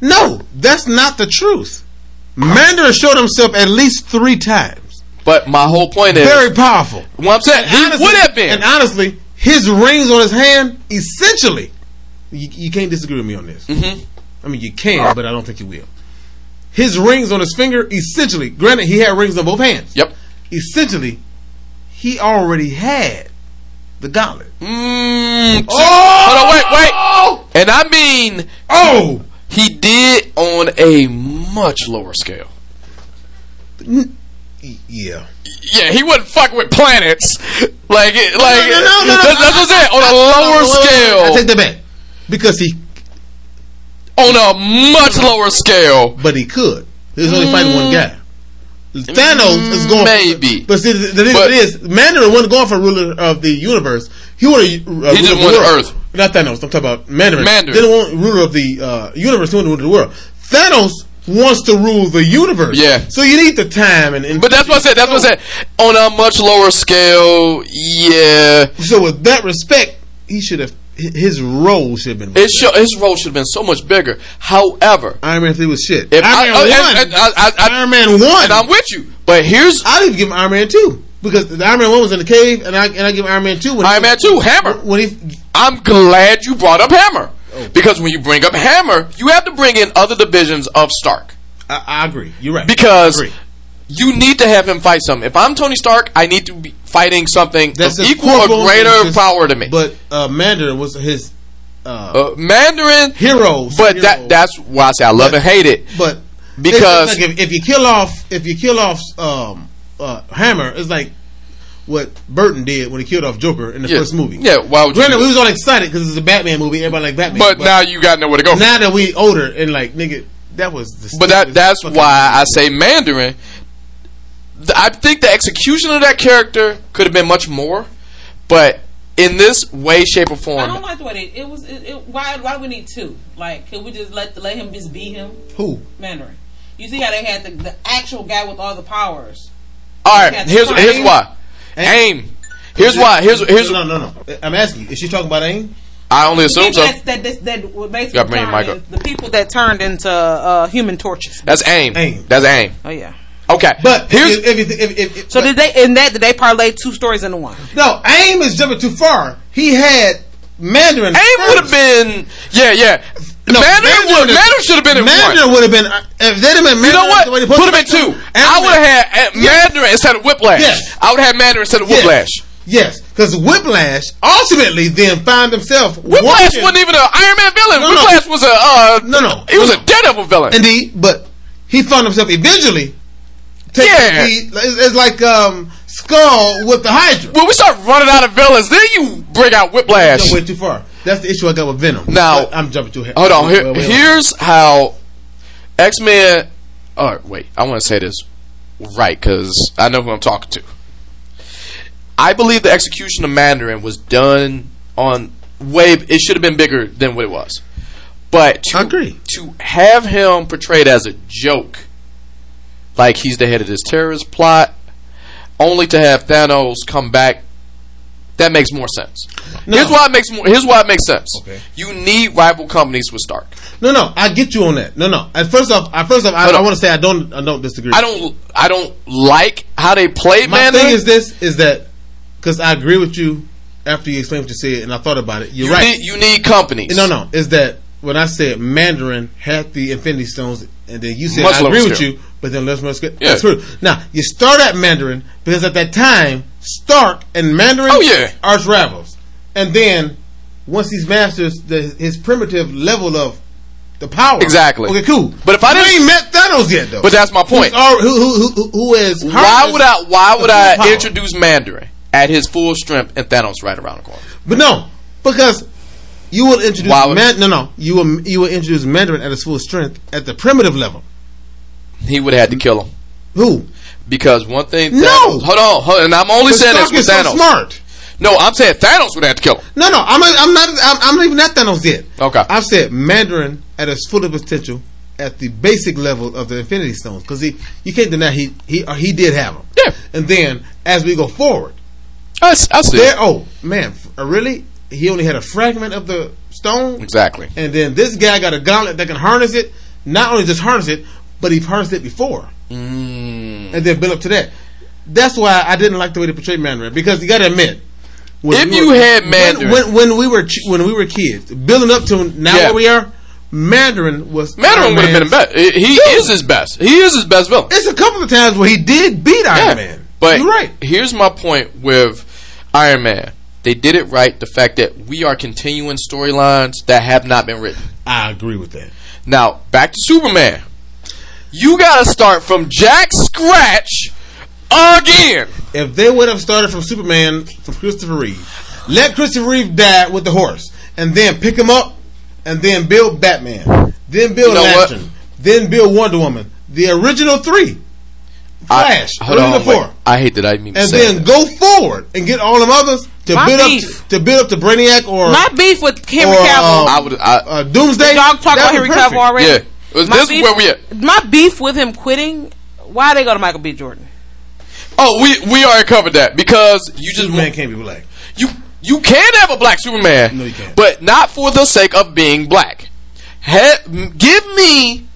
No, that's not the truth. Mandarin showed himself at least three times.
But my whole point is,
Very powerful.
what I'm saying, he
Honestly-
would have been.
And honestly, his rings on his hand, essentially, you, you can't disagree with me on this.
Mhm.
I mean, you can, but I don't think you will. His rings on his finger, essentially, granted, he had rings on both hands.
Yep.
Essentially, he already had the gauntlet.
Mm,
Oh!
Hold on, wait, wait. And I mean,
Oh!
he did on a much lower scale.
Yeah.
Yeah, he wouldn't fuck with planets. Like, it, like
no, no, no, no,
that's, that's what I'm saying. On a lower scale.
I take that back. Because he,
on a much lower scale.
but he could. He was only fighting one guy. Thanos is going.
Maybe.
But see, the, the
But-
is, Mandarin wasn't going for ruler of the universe. He wanted. Uh,
He just
ruler of the
wanted. Earth.
Not Thanos. I'm talking about Mandarin.
Mandarin.
Didn't want ruler of the uh, universe. He wanted ruler of the world. Thanos wants to rule the universe.
Yeah.
So you need the time and. and
But that's what I said. That's what I said. On a much lower scale, yeah.
So with that respect, he should have. His role should have been.
His, show, his role should have been so much bigger. However,
Iron Man three was shit.
if
Iron
I,
Man
oh,
one.
I, I, I,
Iron Man one.
and I'm with you. But here's
I'd even give him Iron Man two because the Iron Man one was in the cave, and I and I give Iron Man two when
Iron
he,
Man 2, Hammer.
when he
I'm glad you brought up Hammer. Because when you bring up Hammer, you have to bring in other divisions of Stark.
I, I agree. You're right.
Because you need to have him fight something. If I'm Tony Stark, I need to be fighting something
That's
equal or greater
his-
power to me.
But uh, Mandarin was his uh,
uh, Mandarin,
hero.
but that that's why I say I love
But-
and hate it.
But
Because-
like if, if you kill off if you kill off um, uh, Hammer, it's like what Burton did when he killed off Joker in the
Yeah.
first movie.
Yeah, why would you
Granted, we was all excited because it's a Batman movie. Everybody like Batman.
But, now you got nowhere to go.
now that we older and like nigga, that was. The
But that that's
fucking-
why I say Mandarin. I think the execution of that character could have been much more, but in this way, shape, or form.
I don't like the way they. It was. It, it, why? Why we need two? Like, could we just let let him just be him,
who.
Mandarin? You see how they had the, the actual guy with all the powers.
all right. Here's here's why.
Aim.
Aim. Here's why. Here's here's.
no, no, no. I'm asking you. Is she talking about aim?
I only assume so.
That's, that, that, that basically
Gotta
turned the people that turned into uh, human torches.
That's aim.
Aim.
That's aim.
Oh yeah.
Okay.
But
here's
if, if, if, if, if,
So did they in that did they parlay two stories into one?
no, aim is jumping too far. He had Mandarin.
aim would have been. Yeah, yeah.
No,
Mandarin, would,
is-
Mandarin should have been in
Mandarin
one.
would have been. uh, If they'd have been
You know
Mandarin the way
what?
they
Put him in two. I would have had uh,
Yes.
Mandarin instead of Whiplash.
Yes.
I would have had Mandarin instead of Whiplash.
Yes, because Whiplash ultimately then found himself.
Whiplash
watching-
wasn't even an Iron Man villain.
No, no.
Whiplash was a uh,
No, no.
He was
No,
a
no.
Daredevil villain.
Indeed, but he found himself eventually. Taking
Yeah.
the, it's, it's like um, Skull with the Hydra.
when we start running out of villains, then you bring out Whiplash.
Don't way too far. That's the issue I got with Venom.
Now-
But I'm jumping too ahead.
Hold on. Here,
Well, well,
here's how X Men. Oh wait, I want to say this right because I know who I'm talking to. I believe the execution of Mandarin was done on way. It should have been bigger than what it was. But to,
I agree.
to have him portrayed as a joke, like he's the head of this terrorist plot, only to have Thanos come back, that makes more sense.
No.
Here's why it makes more. Here's why it makes sense.
Okay.
You need rival companies with Stark.
No, no, I get you on that. No, no. At first off, at first off, I, I want to say I don't, I don't disagree.
I don't. I don't like how they played
My thing is this: is that because I agree with you after you explained what you said, and I thought about it. You're
you
right.
need you need companies.
No, no, is that when I said Mandarin had the Infinity Stones, and then you said
Much
I agree with you, but then let's let's get
Yeah.
true. Now you start at Mandarin because at that time Stark and Mandarin
Oh, yeah.
arch rivals, and then once he's masters the, his primitive level of the power,
Exactly.
Okay, cool.
But if I didn't-
ain't met Thanos yet, though.
But that's my point.
Who, who, who, who, who is?
Why would I? Why would I
power.
introduce Mandarin at his full strength and Thanos right around the corner?
But no, because you will introduce
Why would-
Man- no, no, you will you will introduce Mandarin at his full strength at the primitive level.
He would have had to kill him
Who?
Because one thing.
No!
Hold on, hold, and I'm only saying this
Stark
with
is so smart.
No, I'm saying Thanos would have to kill him.
No, no, I'm I'm not I'm, I'm not even at Thanos yet.
Okay.
I've said Mandarin at his full potential at the basic level of the Infinity Stones because he you can't deny he he uh, he did have them.
Yeah.
And then as we go forward,
I see.
there oh man, uh, really he only had a fragment of the stone.
Exactly.
And then this guy got a gauntlet that can harness it. Not only just harness it, but he harnessed it before.
Mm.
And then build up to that. That's why I didn't like the way they portrayed Mandarin because you got to admit, when
If
we
you
were-
had
when-
Mandarin-
when, when we were when we were kids, building up to now
Yeah.
where we are, Mandarin was
Mandarin would have been best. He is his best. He is his best villain.
It's a couple of times where he did beat Iron
Yeah.
Man.
But
you're right.
here's my point with Iron Man. They did it right. The fact that we are continuing storylines that have not been written.
I agree with that.
Now, back to Superman. You gotta start from Jack Scratch again.
If they would have started from Superman from Christopher Reeve, let Christopher Reeve die with the horse, and then pick him up, and then build Batman, then build
You know what?
Lantern, then build Wonder Woman, the original three, Flash,
I, hold on,
four.
wait. I hate that I didn't mean to
and
say
then
that.
go forward and get all them others to
My
build
beef.
up to, to build up to Brainiac or
My beef with Henry
Or,
Cavill.
um,
I would. I,
uh, Doomsday.
Y'all talk about Henry. Cavill already.
yeah.
My
This is
beef-
where we at.
My beef with him quitting. Why they go to Michael B. Jordan?
Oh, we we already covered that because you just
Superman can't be black.
you you can have a black Superman,
No, you can't.
but not for the sake of being black. Ha- give me,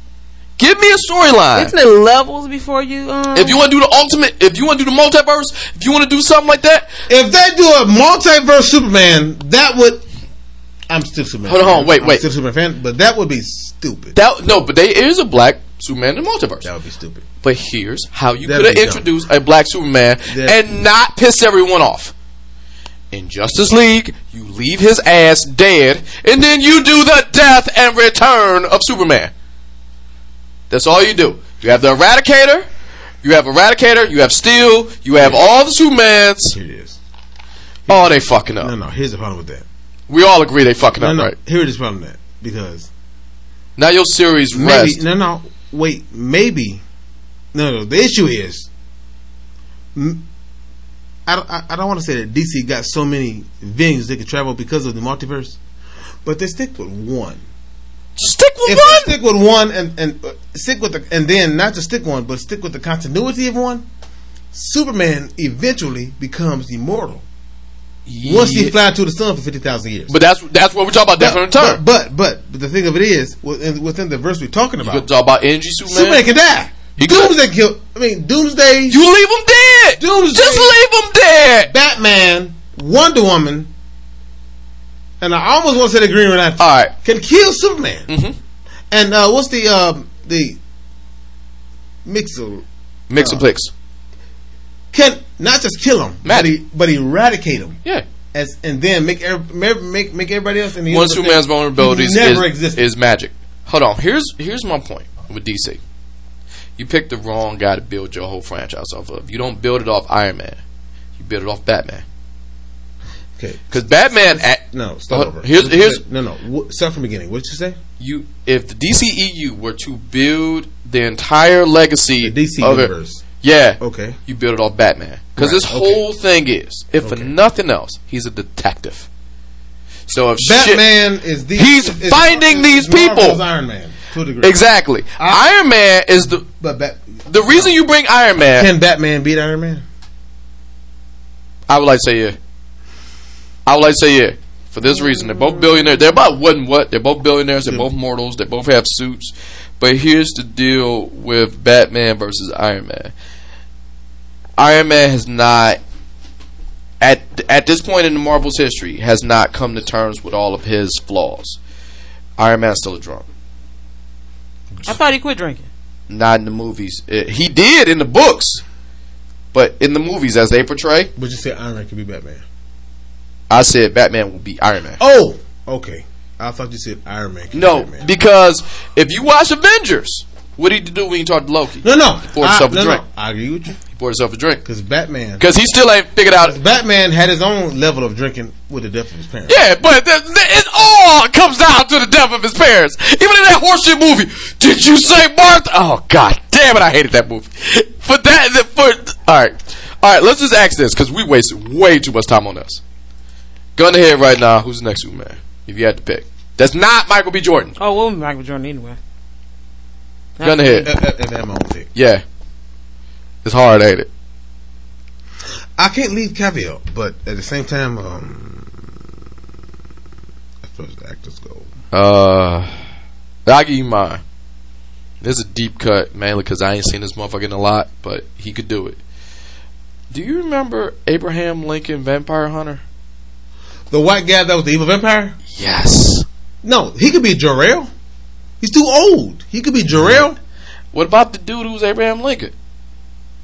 give me a storyline.
Isn't it levels before you? Um,
If you want to do the ultimate, if you want to do the multiverse, if you want to do something like that,
If they do a multiverse Superman, that would I'm still Superman.
Hold on,
fan.
wait,
I'm
wait.
still Superman fan, but that would be stupid.
That no, but there is a black Superman in the multiverse.
That would be stupid.
But here's how you
That'd
could have
be dumb.
a black Superman
That-
and not piss everyone off. In Justice League, you leave his ass dead, and then you do the death and return of Superman. That's all you do. You have the Eradicator, you have Eradicator, you have Steel, you have all the Supermans.
Here it is.
Oh, they fucking up.
No, no. Here's the problem with that.
We all agree they fucking
No,
up,
no.
right?
Here it is with that because
Now your series
maybe
rest.
no, no. Wait, maybe. No, no. The issue is, I, I don't want to say that DC got so many venues they could travel because of the multiverse, but they stick with one.
Stick with
If
one.
stick with one and and uh, stick with the and then not just stick one, but stick with the continuity of one, Superman eventually becomes immortal once he
Yeah.
fly to the sun for fifty thousand years.
But that's that's what we're talking about. And.
But, but but but the thing of it is within, within the verse we're talking
you
about,
could talk about energy Superman.
Superman can die.
He could.
Doomsday kill. I mean, Doomsday,
You leave him dead.
Doomsday.
Just leave him dead.
Batman, Wonder Woman, and I almost want to say the Green Lantern
All right.
can kill Superman.
Mhm.
And uh, what's the um, the Mixer
Mix
Uh, can not just kill him, but, he, but eradicate him,
Yeah.
as and then make make make everybody else in the
One Superman's vulnerabilities
never
is,
existed.
is magic. Hold on. Here's here's my point with DC. You picked the wrong guy to build your whole franchise off of. You don't build it off Iron Man. You build it off Batman.
okay.
Because Batman, at,
No, start
Hold-
over.
here's- here's-
no, no. Start from the beginning. What did you say?
you if the DCEU were to build the entire legacy
The DC
of it-
universe.
yeah,
Okay.
you build it off Batman. Because
Right,
this
okay.
whole thing is, if for nothing else, he's a detective. So if shit,
Batman is the
He's
is- is-
finding
is
these
Marvel's
people.
Iron Man to a degree.
exactly,
I-
Iron Man is the
But Bat-
the reason you bring Iron Man.
can Batman beat Iron Man?
I would like to say yeah. I would like to say yeah. For this reason, they're both billionaires. They're about what and what. They're both billionaires. They're both mortals. They both have suits. But here's the deal with Batman versus Iron Man. Iron Man has not, at at this point in the Marvel's history, has not come to terms with all of his flaws. Iron Man's still a drunk.
I thought he quit drinking.
Not in the movies. Uh, he did in the books, but in the movies, as they portray,
But you said Iron Man could be Batman.
I said Batman will be Iron Man.
Oh, okay. I thought you said Iron Man. Can
No,
be Batman.
because if you watch Avengers, what did he do when he talked to Loki?
no, no.
He poured
I,
himself a
no,
drink.
no. I agree with you
He poured himself a drink
because Batman.
because he still ain't figured out.
Batman had his own level of drinking with the death of his parents.
Yeah, but th- th- it all comes down to the death of his parents. Even in that horseshit movie, did you say Martha? Oh god damn it, I hated that movie. For that, that- for all right, all right. Let's just ask this because we wasted way too much time on this. Gun to head right now. Who's the next Superman? If you had to pick, that's not Michael B. Jordan.
Oh, what was Michael Jordan anyway?
Gun to head.
If, if, if I had my own pick,
Yeah, it's hard, ain't it?
I can't leave caveat, but at the same time, um, as far as the actors go,
Uh, I'll give you mine. This is a deep cut, mainly because I ain't seen this motherfucker in a lot, but he could do it. Do you remember Abraham Lincoln Vampire Hunter?
the white guy that was the evil vampire.
Yes.
No, he could be Jor-El. He's too old. He could be Jor-El.
What about the dude who's Abraham Lincoln?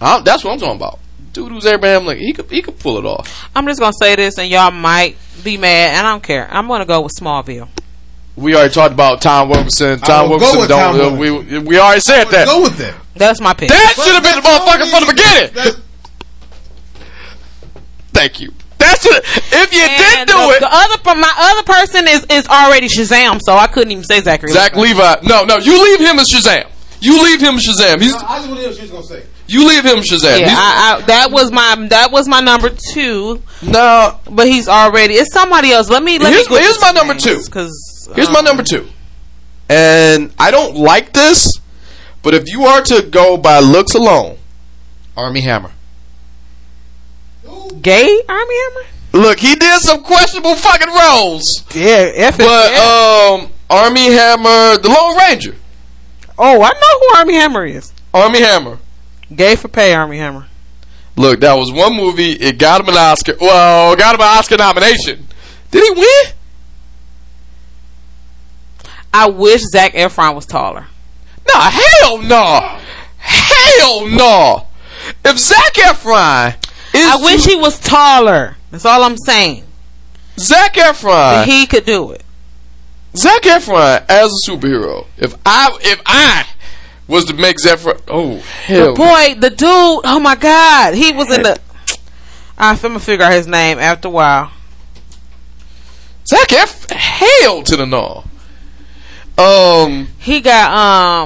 i that's what I'm talking about. Dude who's Abraham Lincoln. He could he could pull it off.
I'm just gonna say this, and y'all might be mad, and I don't care. I'm gonna go with Smallville.
We already talked about Tom Wilkinson. Tom
will go
Wilkinson don't.
Tom
uh, we we already said that.
Go with that.
That's my pick.
That should have been the motherfucker from the beginning.
That-
Thank you. That should. If you did do
the,
it,
the other, per- my other person is is already Shazam, so I couldn't even say Zachary.
Zach
Levi.
Levi. No, no, you leave him as Shazam. You leave him Shazam. He's
I just want to hear what she's gonna say.
you leave him Shazam.
Yeah, I, I, that was my that was my number two,
no,
but he's already it's somebody else. Let me let
Here's-
me
here's my
some
number
two.
two.
'cause,
here's my
um,
number two. And I don't like this, but if you are to go by looks alone, Armie Hammer.
Gay Armie Hammer.
Look, he did some questionable fucking roles,
Yeah, F
but um, Armie Hammer, the Lone Ranger,
oh, I know who Armie Hammer is.
Armie Hammer.
Gay for pay, Armie Hammer.
Look, that was one movie. It got him an Oscar. Well, got him an Oscar nomination. Did he win?
I wish Zac Efron was taller.
Nah, hell no. Hell no. If Zac Efron
I wish he was taller. That's all I'm saying.
Zac Efron
he could do it.
Zac Efron as a superhero. If I if I was to make Zac Efron, oh hell,
But boy, the dude, oh my god, he was in the. I'm gonna figure out his name after a while.
Zac F, hell to the no. Um,
He got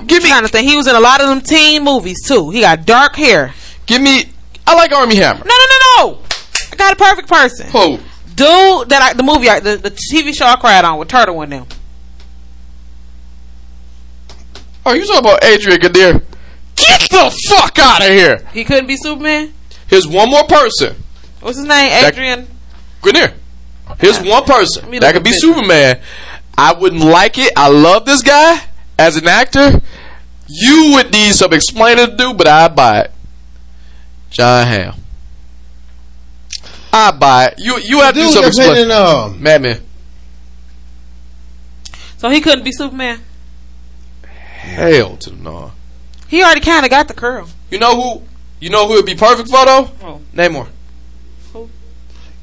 um.
Give me-
trying to think. He was in a lot of them teen movies too. He got dark hair.
give me. I like Armie Hammer.
No, no, no, no. I got a perfect person.
Who?
Dude, that I, the movie, I, the, the TV show I cried on with Turtle in them.
oh, you talking about Adrian Grenier? Get the fuck out of here!
He couldn't be Superman.
Here's one more person,
What's his name? Adrian.
Grenier. Here's one person that could be. Superman. I wouldn't like it. I love this guy as an actor. You would need some explaining to do, but I'd buy it. Jon Hamm. I buy it. You you have to do
Dude,
some
they're in, um,
Mad Men.
So he couldn't be Superman.
Hell to the no.
He already kind of got the curl.
You know who? You know who would be perfect for though?
Oh.
Namor.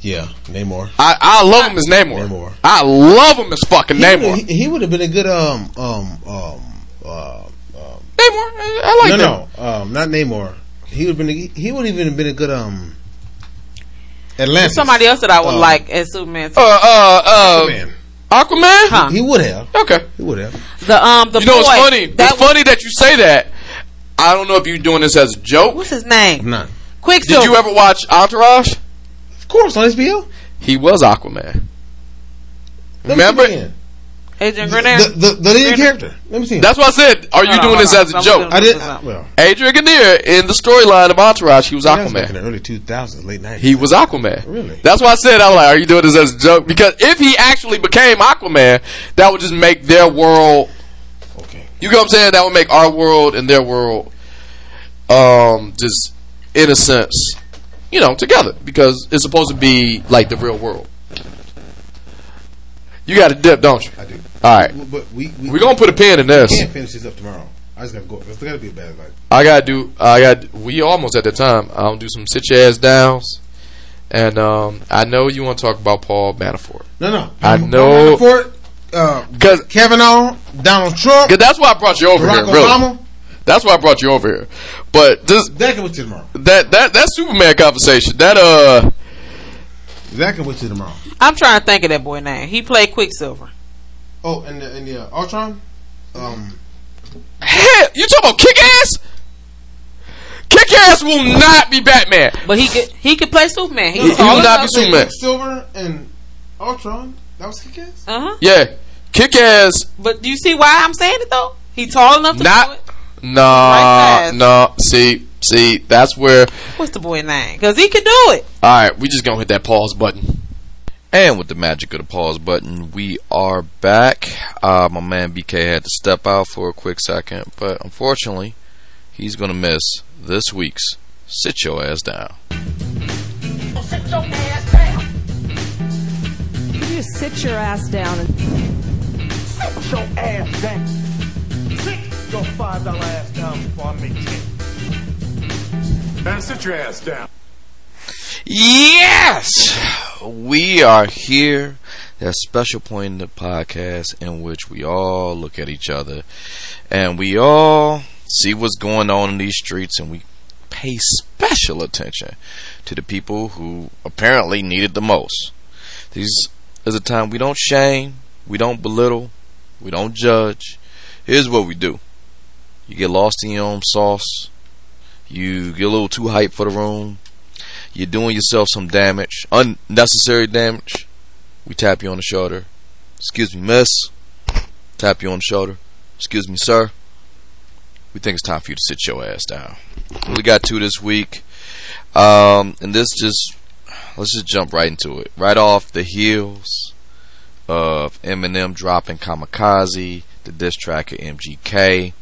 yeah, Namor.
I I love him as Namor.
Namor.
I love him as fucking
He
Namor.
would've- He, he would have been a good um um um uh,
Namor. I, I like
no
that.
no um not Namor. He would been a, he would even have been a good um Atlantis.
Somebody else that I would
Uh,
like as Superman. Too.
Uh uh uh.
Man,
Aquaman.
Huh.
he would have.
Okay.
He would have.
the um the
You know
boy,
what's funny?
That
it's funny that you say that. I don't know if you're doing this as a joke.
What's his name?
I'm not.
Quicksilver.
Did you ever watch Entourage?
Of course on HBO.
He was Aquaman.
Let me
Remember?
See.
Adrian Grenier?
the, the, the leading
Grenier?
character. Let me see.
That's what I said. Are you
Hold on,
doing
hold
this
on.
as a
I'm
joke?
I did.
Well,
Well,
Adrian Grenier in the storyline of Entourage, he was
that was back in
Aquaman.
the early 2000s, late 90s.
He was Aquaman.
Really?
That's why I said I was like, "Are you doing this as a joke?" Because if he actually became Aquaman, that would just make their world.
okay.
You get what I'm saying? That would make our world and their world, um, just in a sense, you know, together because it's supposed to be like the real world. You got to dip, don't you?
I do.
All right,
But we we,
we're gonna put a pin in this.
can't finish this up tomorrow. I just gotta go. It's gotta be a bad like.
I gotta do. I got. We almost at the time. I'll do some sit your ass downs, and um, I know you want to talk about Paul Manafort
No, no.
I know-
Ford, uh,
because
Kavanaugh, Donald Trump, Cause
that's why I brought you over
Barack
here. Really,
Obama.
that's why I brought you over here. But this
That can wait till tomorrow.
that that that Superman conversation. That uh,
That can wait till tomorrow.
I'm trying to think of that boy name. He played Quicksilver.
Oh, and the, and the uh, Ultron. Um,
hell, you talking about kick ass? Kick ass will not be Batman.
But he could he could play Superman. He
He
was
will not be Superman.
Silver and Ultron. That was kick ass.
Uh huh.
Yeah, kick ass.
But do you see why I'm saying it though? He tall enough to do
Not.
it.
Nah,
Right size.
no. See, see, that's where.
What's the boy name? Because he could do it.
All right, we just gonna hit that pause button.
And with the magic of the pause button, we are back. Uh, my man BK had to step out for a quick second, but unfortunately, he's going to miss this week's Sit Your Ass Down.
You just sit your ass down and
Sit your ass down. Sit your five dollar ass down before I make ten. Man, sit your ass down.
Yes! We are here. That special point in the podcast in which we all look at each other and we all see what's going on in these streets and we pay special attention to the people who apparently need it the most. This is a time we don't shame, we don't belittle, we don't judge. Here's what we do. You get lost in your own sauce. You get a little too hyped for the room you're doing yourself some damage, unnecessary damage, we tap you on the shoulder. Excuse me, miss. Tap you on the shoulder. Excuse me, sir. We think it's time for you to sit your ass down. We got two this week. Um, and this just, let's just jump right into it. Right off the heels of Eminem dropping Kamikaze, the diss track of MGK.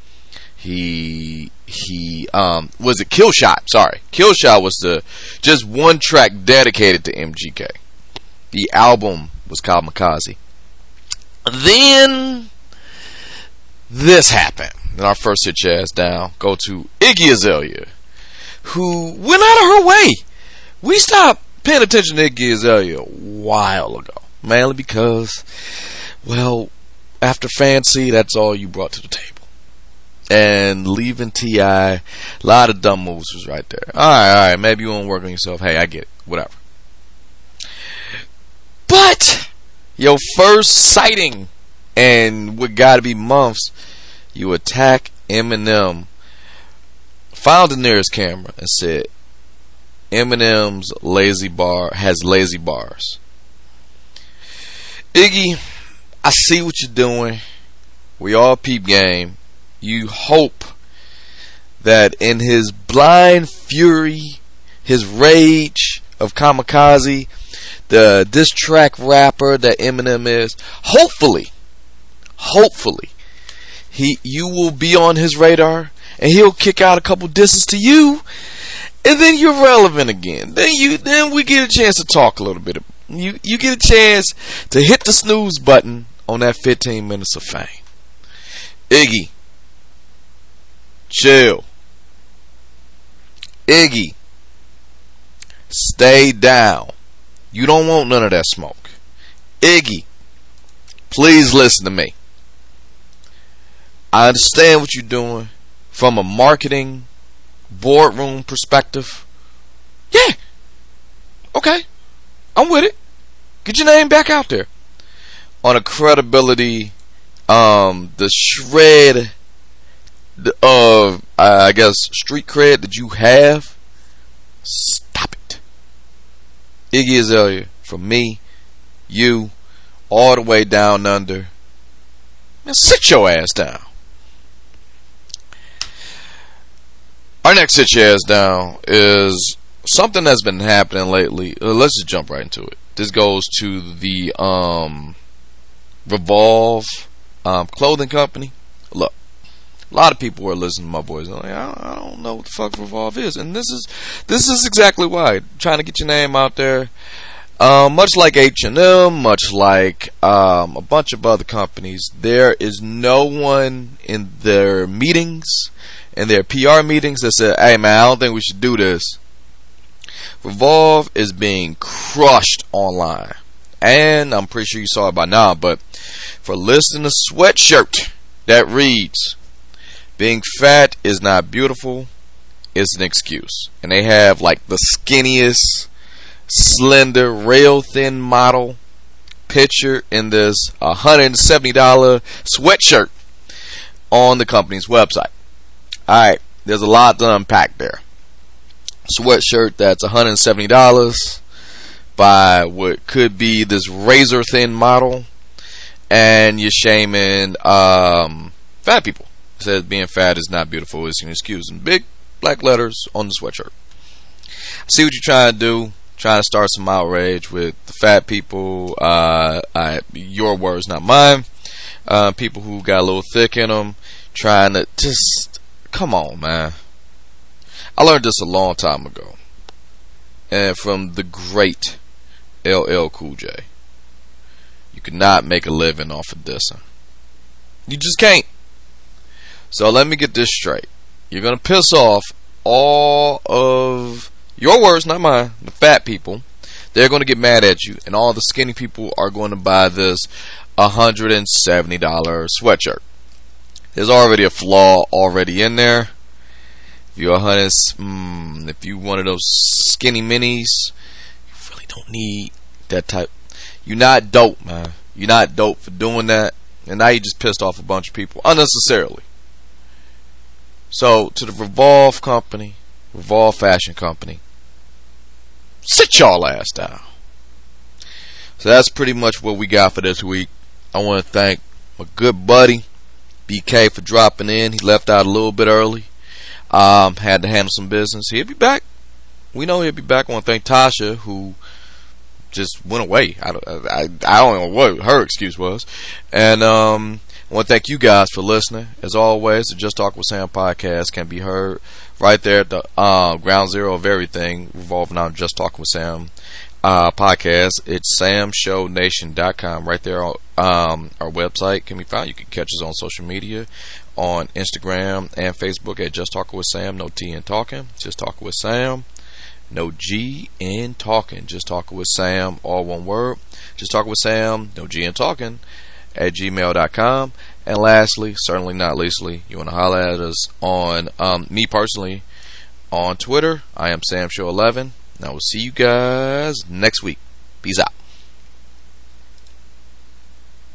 He he um was it Kill Shot? Sorry, Kill Shot was the just one track dedicated to MGK. The album was called Kamikaze. Then
this happened. And our first hit your ass down go to Iggy Azalea, who went out of her way. We stopped paying attention to Iggy Azalea a while ago, mainly because, well, after Fancy, that's all you brought to the table. And leaving T.I., a lot of dumb moves was right there. All right, all right, maybe you want to work on yourself. Hey, I get it. Whatever. But your first sighting, and what got to be months, you attack Eminem. Found the nearest camera and said, Eminem's lazy bar has lazy bars. Iggy, I see what you're doing. We all peep game. You hope that in his blind fury, his rage of kamikaze, the diss track rapper that Eminem is, hopefully, hopefully, he you will be on his radar and he'll kick out a couple disses to you and then you're relevant again. Then you then we get a chance to talk a little bit. You you get a chance to hit the snooze button on that 15 minutes of fame. Iggy, chill. Iggy, stay down. You don't want none of that smoke. Iggy, please listen to me. I understand what you're doing from a marketing boardroom perspective. Yeah. Okay. I'm with it. Get your name back out there. On a credibility, um, the shred of, uh, I guess, street cred that you have, stop it. Iggy Azalea, from me, you, all the way down under. Man, sit your ass down. Our next sit your ass down is something that's been happening lately. Uh, let's just jump right into it. This goes to the um, Revolve um, clothing company. Look, a lot of people are listening to my boys. Like, I, I don't know what the fuck Revolve is, and this is this is exactly why. Trying to get your name out there. Um, much like H&M, much like um, a bunch of other companies, there is no one in their meetings and their PR meetings that said, "Hey man, I don't think we should do this." Revolve is being crushed online, and I'm pretty sure you saw it by now. But for listing a sweatshirt that reads, "Being fat is not beautiful," It's an excuse, and they have like the skinniest slender, rail thin model picture in this $170 sweatshirt on the company's website. Alright, there's a lot to unpack there. Sweatshirt that's $170 by what could be this razor thin model, and you're shaming um, fat people. Says being fat is not beautiful, it's an excuse. In big black letters on the sweatshirt. See what you're trying to do trying to start some outrage with the fat people. Uh, I, your words, not mine. Uh, people who got a little thick in them, trying to just come on, man. I learned this a long time ago, and from the great LL Cool J. You cannot make a living off of dissing. You just can't. So let me get this straight. You're gonna piss off all of your words, not mine, the fat people, they're going to get mad at you, and all the skinny people are going to buy this $170 sweatshirt. There's already a flaw already in there. If you're a hundred, mm, if you one of those skinny minis, you really don't need that type. You're not dope, man. You're not dope for doing that, and now you just pissed off a bunch of people unnecessarily. So to the Revolve company, Revolve Fashion Company, Sit y'all ass down. So that's pretty much what we got for this week. I want to thank my good buddy BK for dropping in. He left out a little bit early. Um, had to handle some business. He'll be back. We know he'll be back. I want to thank Tasha who just went away. I, I, I don't know what her excuse was. And um, I want to thank you guys for listening. As always, the Just Talk with Sam podcast can be heard right there at the uh, ground zero of everything revolving around Just Talking with Sam uh, podcast, it's samshownation.com. Right there on um, our website can be found. You can catch us on social media on Instagram and Facebook at Just Talking with Sam. No T in talking. Just Talking with Sam. No G in talking. Just Talking with Sam. All one word. Just Talking with Sam. No G in talking at gmail.com. And lastly, certainly not leastly, you want to holler at us on um, me personally on Twitter. I am Sam Show 11. And I will see you guys next week. Peace out.